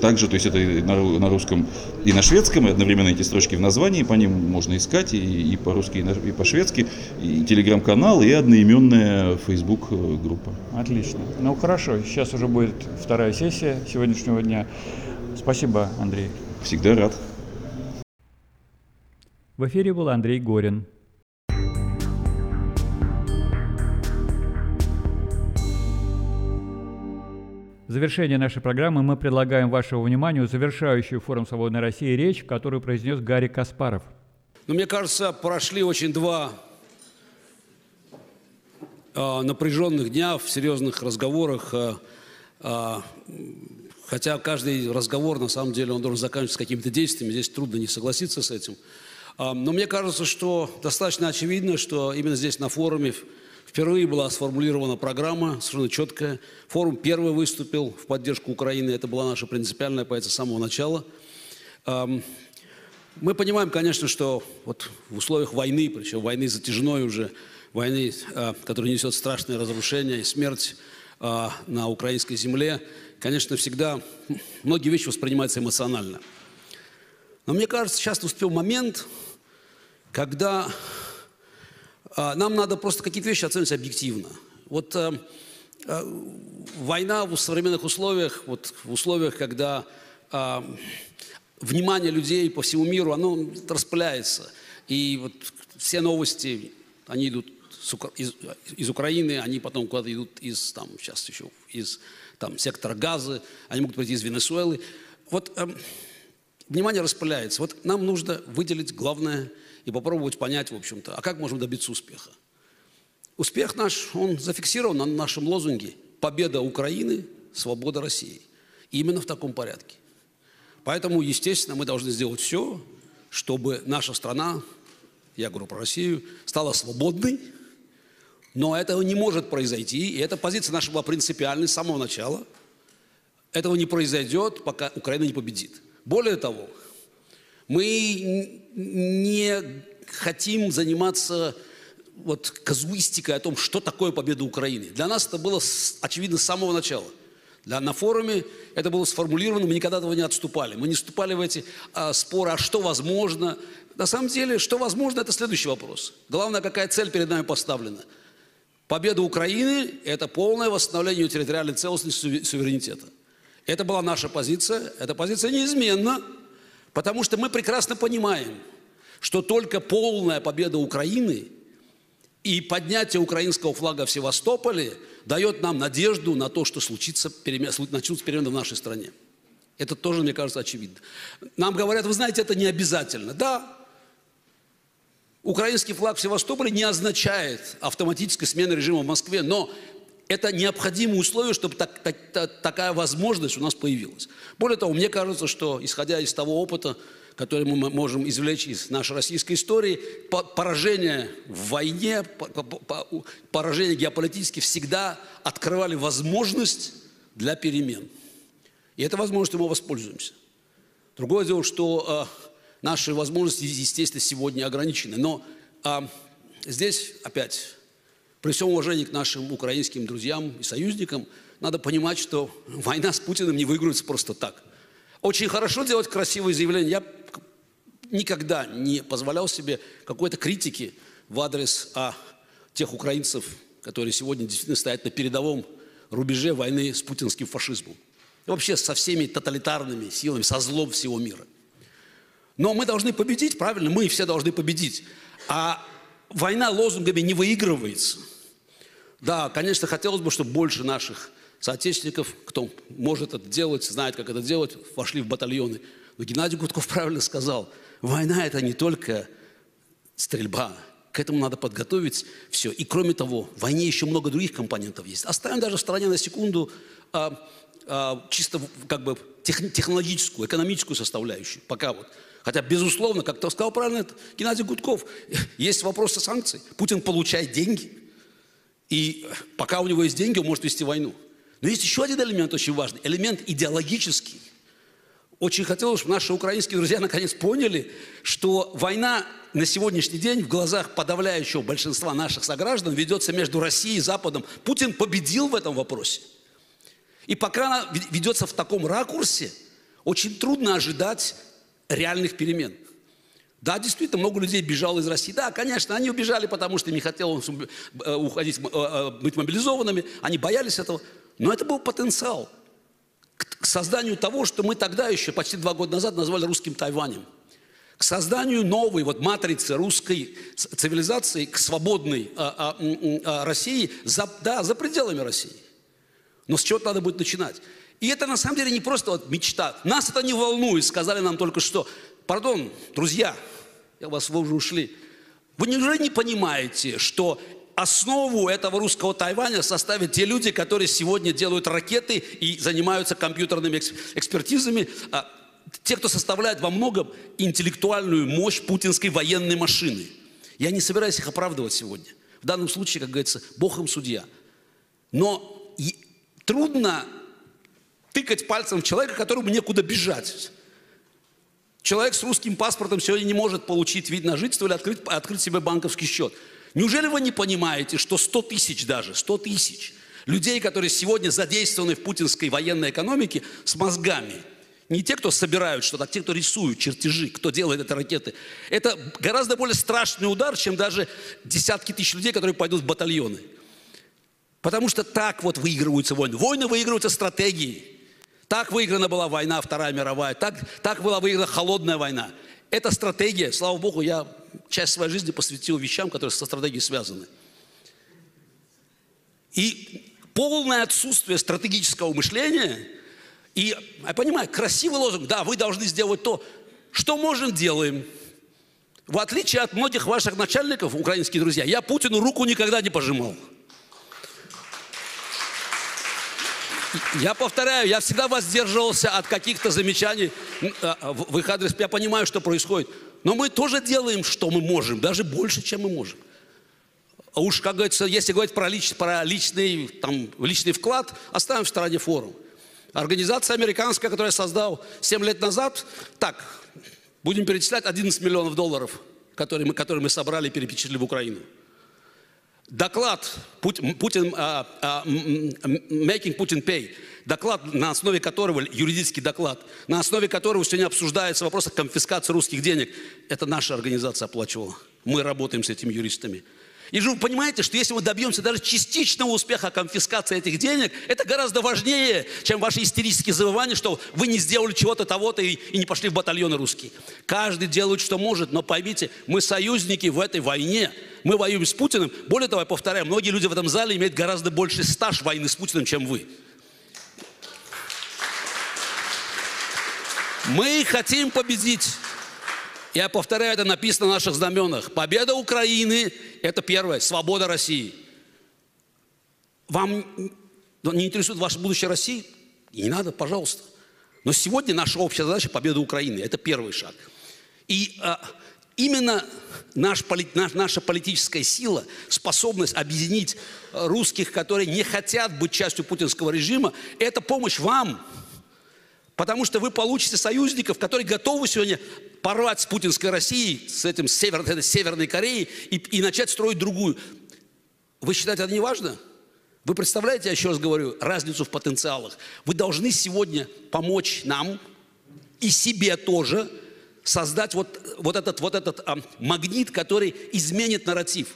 также, то есть это на русском и на шведском, и одновременно эти строчки в названии, по ним можно искать и, и по-русски, и по-шведски, и телеграм-канал, и одноименная Facebook-группа. Отлично. Ну хорошо, сейчас уже будет вторая сессия сегодняшнего дня. Спасибо, Андрей. Всегда рад. В эфире был Андрей Горин. В завершение нашей программы мы предлагаем вашему вниманию завершающую форум «Свободной России» речь, которую произнес Гарри Каспаров. Ну, мне кажется, прошли очень два э, напряженных дня в серьезных разговорах. Э, э, хотя каждый разговор, на самом деле, он должен заканчиваться какими-то действиями. Здесь трудно не согласиться с этим. Э, но мне кажется, что достаточно очевидно, что именно здесь на форуме Впервые была сформулирована программа, совершенно четкая. Форум первый выступил в поддержку Украины. Это была наша принципиальная позиция с самого начала. Мы понимаем, конечно, что вот в условиях войны, причем войны затяжной уже, войны, а, которая несет страшные разрушения и смерть а, на украинской земле, конечно, всегда многие вещи воспринимаются эмоционально. Но мне кажется, сейчас наступил момент, когда нам надо просто какие-то вещи оценивать объективно. Вот э, э, война в современных условиях, вот в условиях, когда э, внимание людей по всему миру, оно распыляется. И вот все новости, они идут из, из Украины, они потом куда-то идут из, там, сейчас еще, из там, сектора газа, они могут прийти из Венесуэлы. Вот э, внимание распыляется. Вот нам нужно выделить главное – и попробовать понять, в общем-то, а как можем добиться успеха. Успех наш, он зафиксирован на нашем лозунге «Победа Украины, свобода России». Именно в таком порядке. Поэтому, естественно, мы должны сделать все, чтобы наша страна, я говорю про Россию, стала свободной, но этого не может произойти, и эта позиция наша была принципиальной с самого начала. Этого не произойдет, пока Украина не победит. Более того, мы не хотим заниматься вот казуистикой о том, что такое победа Украины. Для нас это было очевидно с самого начала. Для, на форуме это было сформулировано, мы никогда этого не отступали. Мы не вступали в эти а, споры, а что возможно. На самом деле, что возможно, это следующий вопрос. Главное, какая цель перед нами поставлена. Победа Украины – это полное восстановление территориальной целостности суверенитета. Это была наша позиция, эта позиция неизменна. Потому что мы прекрасно понимаем, что только полная победа Украины и поднятие украинского флага в Севастополе дает нам надежду на то, что случится начнутся перемены в нашей стране. Это тоже, мне кажется, очевидно. Нам говорят, вы знаете, это не обязательно. Да, украинский флаг в Севастополе не означает автоматической смены режима в Москве, но это необходимое условие, чтобы так, так, такая возможность у нас появилась. Более того, мне кажется, что, исходя из того опыта, который мы можем извлечь из нашей российской истории, поражение в войне, поражение геополитически всегда открывали возможность для перемен. И этой возможностью мы воспользуемся. Другое дело, что э, наши возможности, естественно, сегодня ограничены. Но а, здесь опять, при всем уважении к нашим украинским друзьям и союзникам, надо понимать, что война с Путиным не выигрывается просто так. Очень хорошо делать красивые заявления. Я никогда не позволял себе какой-то критики в адрес а, тех украинцев, которые сегодня действительно стоят на передовом рубеже войны с путинским фашизмом. И вообще со всеми тоталитарными силами, со злом всего мира. Но мы должны победить, правильно? Мы все должны победить. А война лозунгами не выигрывается. Да, конечно, хотелось бы, чтобы больше наших соотечественников, кто может это делать, знает, как это делать, вошли в батальоны. Но Геннадий Гудков правильно сказал, война – это не только стрельба, к этому надо подготовить все. И кроме того, в войне еще много других компонентов есть. Оставим даже в стороне на секунду а, а, чисто как бы тех, технологическую, экономическую составляющую. Пока вот. Хотя, безусловно, как то сказал правильно Геннадий Гудков, есть вопросы санкций. Путин получает деньги. И пока у него есть деньги, он может вести войну. Но есть еще один элемент очень важный. Элемент идеологический. Очень хотелось, чтобы наши украинские друзья наконец поняли, что война на сегодняшний день в глазах подавляющего большинства наших сограждан ведется между Россией и Западом. Путин победил в этом вопросе. И пока она ведется в таком ракурсе, очень трудно ожидать реальных перемен. Да, действительно, много людей бежало из России. Да, конечно, они убежали, потому что не хотели э, уходить, э, э, быть мобилизованными. Они боялись этого. Но это был потенциал к созданию того, что мы тогда еще, почти два года назад, назвали русским Тайванем. К созданию новой вот матрицы русской цивилизации, к свободной России, за, да, за пределами России. Но с чего-то надо будет начинать. И это на самом деле не просто вот мечта. Нас это не волнует, сказали нам только что. Пардон, друзья, я вас вы уже ушли. Вы неужели не понимаете, что основу этого русского Тайваня составят те люди, которые сегодня делают ракеты и занимаются компьютерными экспертизами, а, те, кто составляет во многом интеллектуальную мощь путинской военной машины. Я не собираюсь их оправдывать сегодня. В данном случае, как говорится, Бог им судья. Но трудно тыкать пальцем в человека, которому некуда бежать. Человек с русским паспортом сегодня не может получить вид на жительство или открыть, открыть себе банковский счет. Неужели вы не понимаете, что 100 тысяч даже, 100 тысяч людей, которые сегодня задействованы в путинской военной экономике с мозгами, не те, кто собирают что-то, а те, кто рисуют чертежи, кто делает эти ракеты. Это гораздо более страшный удар, чем даже десятки тысяч людей, которые пойдут в батальоны. Потому что так вот выигрываются войны. Войны выигрываются стратегией. Так выиграна была война Вторая мировая, так, так была выиграна холодная война. Это стратегия. Слава Богу, я часть своей жизни посвятил вещам, которые со стратегией связаны. И полное отсутствие стратегического мышления, и, я понимаю, красивый лозунг, да, вы должны сделать то, что можем, делаем. В отличие от многих ваших начальников, украинские друзья, я Путину руку никогда не пожимал. Я повторяю, я всегда воздерживался от каких-то замечаний а, в их адрес. Я понимаю, что происходит. Но мы тоже делаем, что мы можем, даже больше, чем мы можем. А уж, как говорится, если говорить про, лич, про личный, там, личный вклад, оставим в стороне форум. Организация американская, которую я создал 7 лет назад, так, будем перечислять 11 миллионов долларов, которые мы, которые мы собрали и перепечатали в Украину. Доклад Путин, а, а, Making Putin Pay, доклад, на основе которого, юридический доклад, на основе которого сегодня обсуждается вопрос о конфискации русских денег, это наша организация оплачивала. Мы работаем с этими юристами. И же вы понимаете, что если мы добьемся даже частичного успеха конфискации этих денег, это гораздо важнее, чем ваши истерические завывания, что вы не сделали чего-то того-то и, и не пошли в батальоны русские. Каждый делает, что может, но поймите, мы союзники в этой войне. Мы воюем с Путиным. Более того, я повторяю, многие люди в этом зале имеют гораздо больше стаж войны с Путиным, чем вы. Мы хотим победить. Я повторяю, это написано на наших знаменах. Победа Украины – это первое, свобода России. Вам не интересует ваше будущее России? И не надо, пожалуйста. Но сегодня наша общая задача – победа Украины. Это первый шаг. И а, именно наш, наш, наша политическая сила, способность объединить русских, которые не хотят быть частью путинского режима, это помощь вам – Потому что вы получите союзников, которые готовы сегодня порвать с путинской Россией, с этим север, Северной Кореей и, и начать строить другую. Вы считаете это не важно? Вы представляете, я еще раз говорю, разницу в потенциалах. Вы должны сегодня помочь нам и себе тоже создать вот, вот этот, вот этот а, магнит, который изменит нарратив.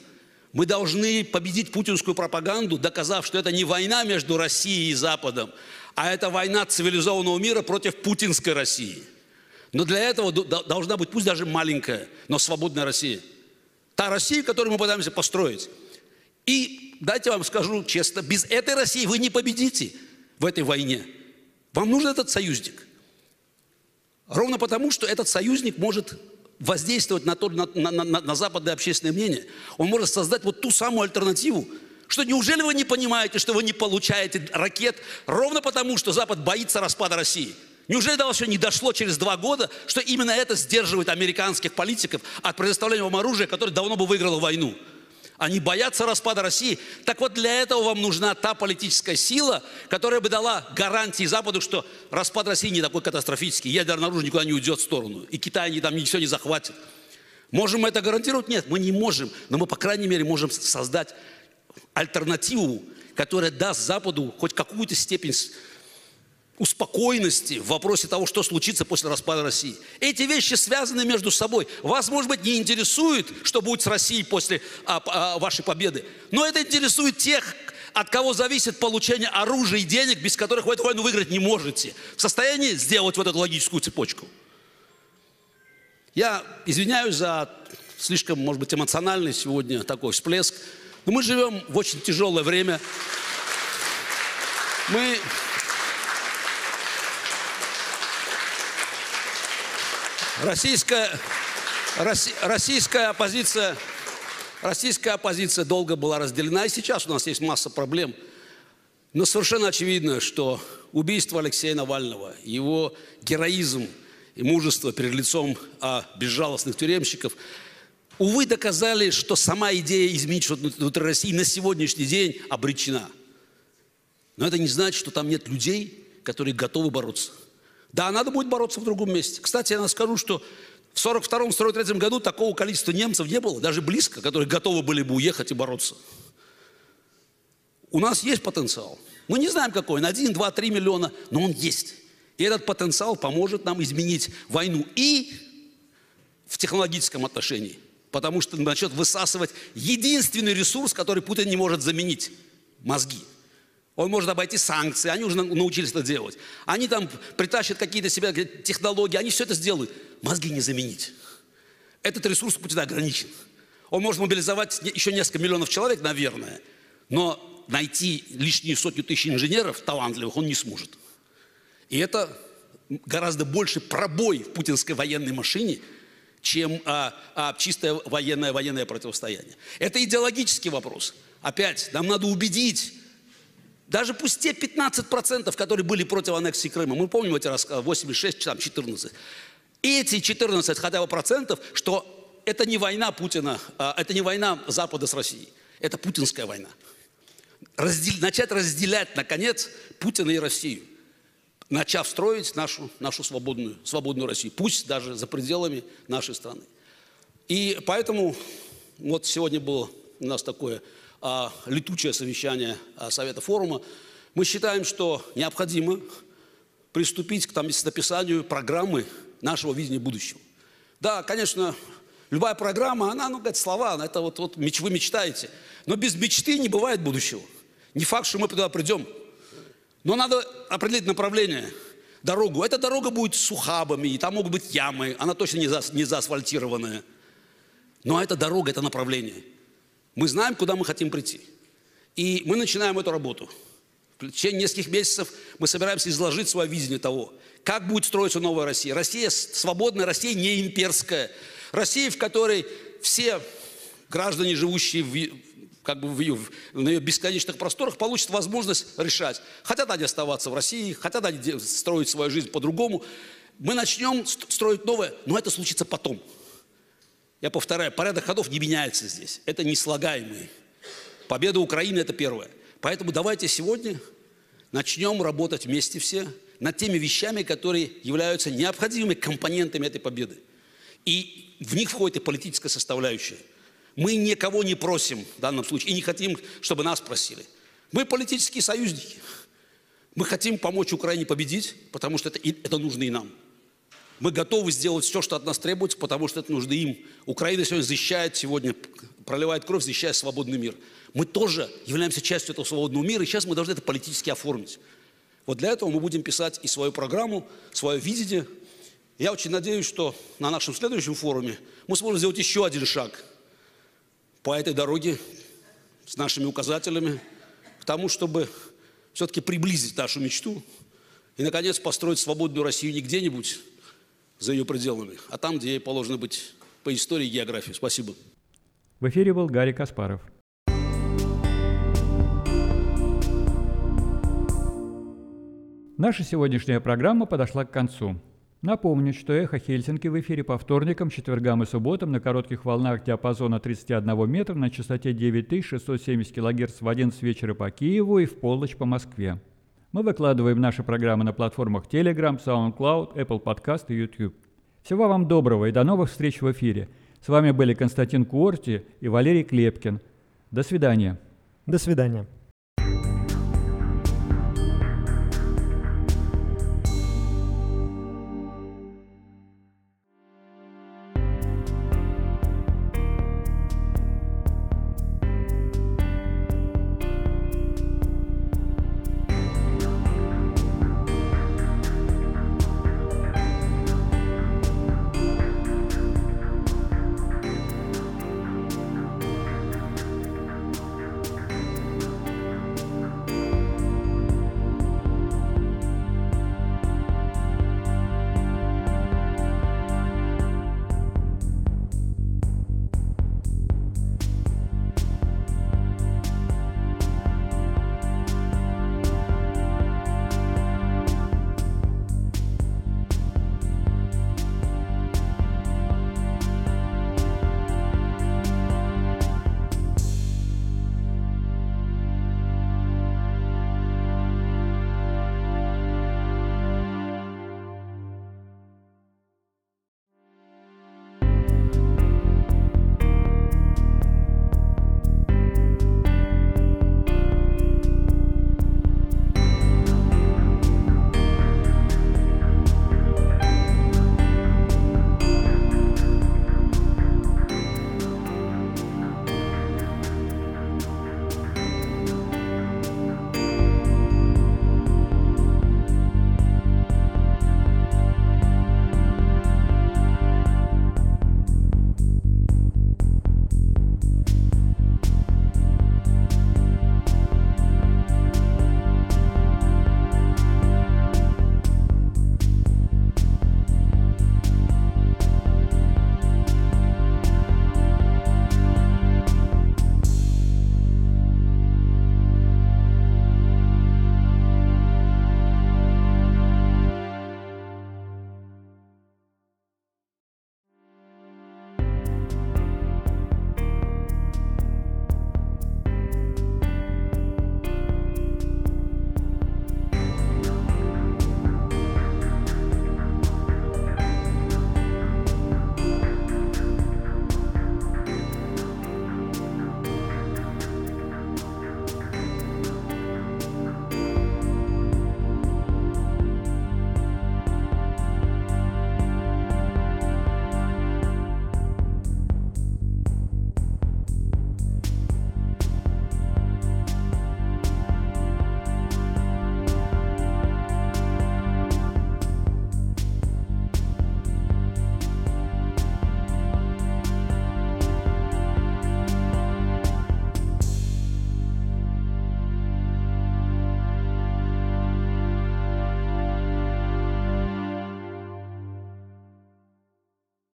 Мы должны победить путинскую пропаганду, доказав, что это не война между Россией и Западом, а это война цивилизованного мира против путинской России. Но для этого должна быть, пусть даже маленькая, но свободная Россия. Та Россия, которую мы пытаемся построить. И дайте вам скажу честно, без этой России вы не победите в этой войне. Вам нужен этот союзник. Ровно потому, что этот союзник может воздействовать на, то, на, на, на, на западное общественное мнение. Он может создать вот ту самую альтернативу. Что неужели вы не понимаете, что вы не получаете ракет ровно потому, что Запад боится распада России? Неужели до вас еще не дошло через два года, что именно это сдерживает американских политиков от предоставления вам оружия, которое давно бы выиграло войну? Они боятся распада России. Так вот, для этого вам нужна та политическая сила, которая бы дала гарантии Западу, что распад России не такой катастрофический. Ядерное оружие никуда не уйдет в сторону. И Китай они там ничего не захватит. Можем мы это гарантировать? Нет, мы не можем. Но мы, по крайней мере, можем создать альтернативу, которая даст Западу хоть какую-то степень успокоенности в вопросе того, что случится после распада России. Эти вещи связаны между собой. Вас, может быть, не интересует, что будет с Россией после а, а, вашей победы, но это интересует тех, от кого зависит получение оружия и денег, без которых вы эту войну выиграть не можете. В состоянии сделать вот эту логическую цепочку. Я извиняюсь за слишком, может быть, эмоциональный сегодня такой всплеск, но мы живем в очень тяжелое время. Мы Российская, российская оппозиция, российская оппозиция долго была разделена, и сейчас у нас есть масса проблем. Но совершенно очевидно, что убийство Алексея Навального, его героизм и мужество перед лицом а, безжалостных тюремщиков, увы, доказали, что сама идея изменить что-то внутри России на сегодняшний день обречена. Но это не значит, что там нет людей, которые готовы бороться. Да, надо будет бороться в другом месте. Кстати, я скажу, что в 1942-1943 году такого количества немцев не было, даже близко, которые готовы были бы уехать и бороться. У нас есть потенциал. Мы не знаем какой, на 1, 2, 3 миллиона, но он есть. И этот потенциал поможет нам изменить войну и в технологическом отношении. Потому что начнет высасывать единственный ресурс, который Путин не может заменить – мозги. Он может обойти санкции, они уже научились это делать. Они там притащат какие-то себя технологии, они все это сделают. Мозги не заменить. Этот ресурс Путина ограничен. Он может мобилизовать еще несколько миллионов человек, наверное, но найти лишние сотню тысяч инженеров талантливых он не сможет. И это гораздо больше пробой в путинской военной машине, чем а, а, чистое военное, военное противостояние. Это идеологический вопрос. Опять, нам надо убедить даже пусть те 15%, которые были против аннексии Крыма, мы помним эти рассказы, 86, там 14. Эти 14 хотя бы процентов, что это не война Путина, а, это не война Запада с Россией, это путинская война. Раздел, начать разделять, наконец, Путина и Россию, начав строить нашу, нашу свободную, свободную Россию, пусть даже за пределами нашей страны. И поэтому вот сегодня было у нас такое а, летучее совещание а, Совета форума, мы считаем, что необходимо приступить к там, написанию программы нашего видения будущего. Да, конечно, любая программа, она, ну, говорит, слова, это вот, вот вы мечтаете. Но без мечты не бывает будущего. Не факт, что мы туда придем. Но надо определить направление, дорогу. Эта дорога будет с ухабами, и там могут быть ямы, она точно не, за, не заасфальтированная. Но эта дорога, это направление – мы знаем, куда мы хотим прийти. И мы начинаем эту работу. В течение нескольких месяцев мы собираемся изложить свое видение того, как будет строиться новая Россия. Россия свободная, Россия не имперская. Россия, в которой все граждане, живущие в, как бы в ее, на ее бесконечных просторах, получат возможность решать. Хотят они оставаться в России, хотят они строить свою жизнь по-другому. Мы начнем строить новое, но это случится потом. Я повторяю, порядок ходов не меняется здесь. Это не слагаемый. Победа Украины – это первое. Поэтому давайте сегодня начнем работать вместе все, над теми вещами, которые являются необходимыми компонентами этой победы. И в них входит и политическая составляющая. Мы никого не просим в данном случае и не хотим, чтобы нас просили. Мы политические союзники. Мы хотим помочь Украине победить, потому что это, это нужно и нам. Мы готовы сделать все, что от нас требуется, потому что это нужно им. Украина сегодня защищает, сегодня проливает кровь, защищая свободный мир. Мы тоже являемся частью этого свободного мира, и сейчас мы должны это политически оформить. Вот для этого мы будем писать и свою программу, свое видение. Я очень надеюсь, что на нашем следующем форуме мы сможем сделать еще один шаг по этой дороге с нашими указателями к тому, чтобы все-таки приблизить нашу мечту и, наконец, построить свободную Россию не где-нибудь за ее пределами, а там, где ей положено быть по истории и географии. Спасибо. В эфире был Гарри Каспаров. Наша сегодняшняя программа подошла к концу. Напомню, что «Эхо Хельсинки» в эфире по вторникам, четвергам и субботам на коротких волнах диапазона 31 метра на частоте 9670 кГц в 11 вечера по Киеву и в полночь по Москве. Мы выкладываем наши программы на платформах Telegram, SoundCloud, Apple Podcast и YouTube. Всего вам доброго и до новых встреч в эфире. С вами были Константин Куорти и Валерий Клепкин. До свидания. До свидания.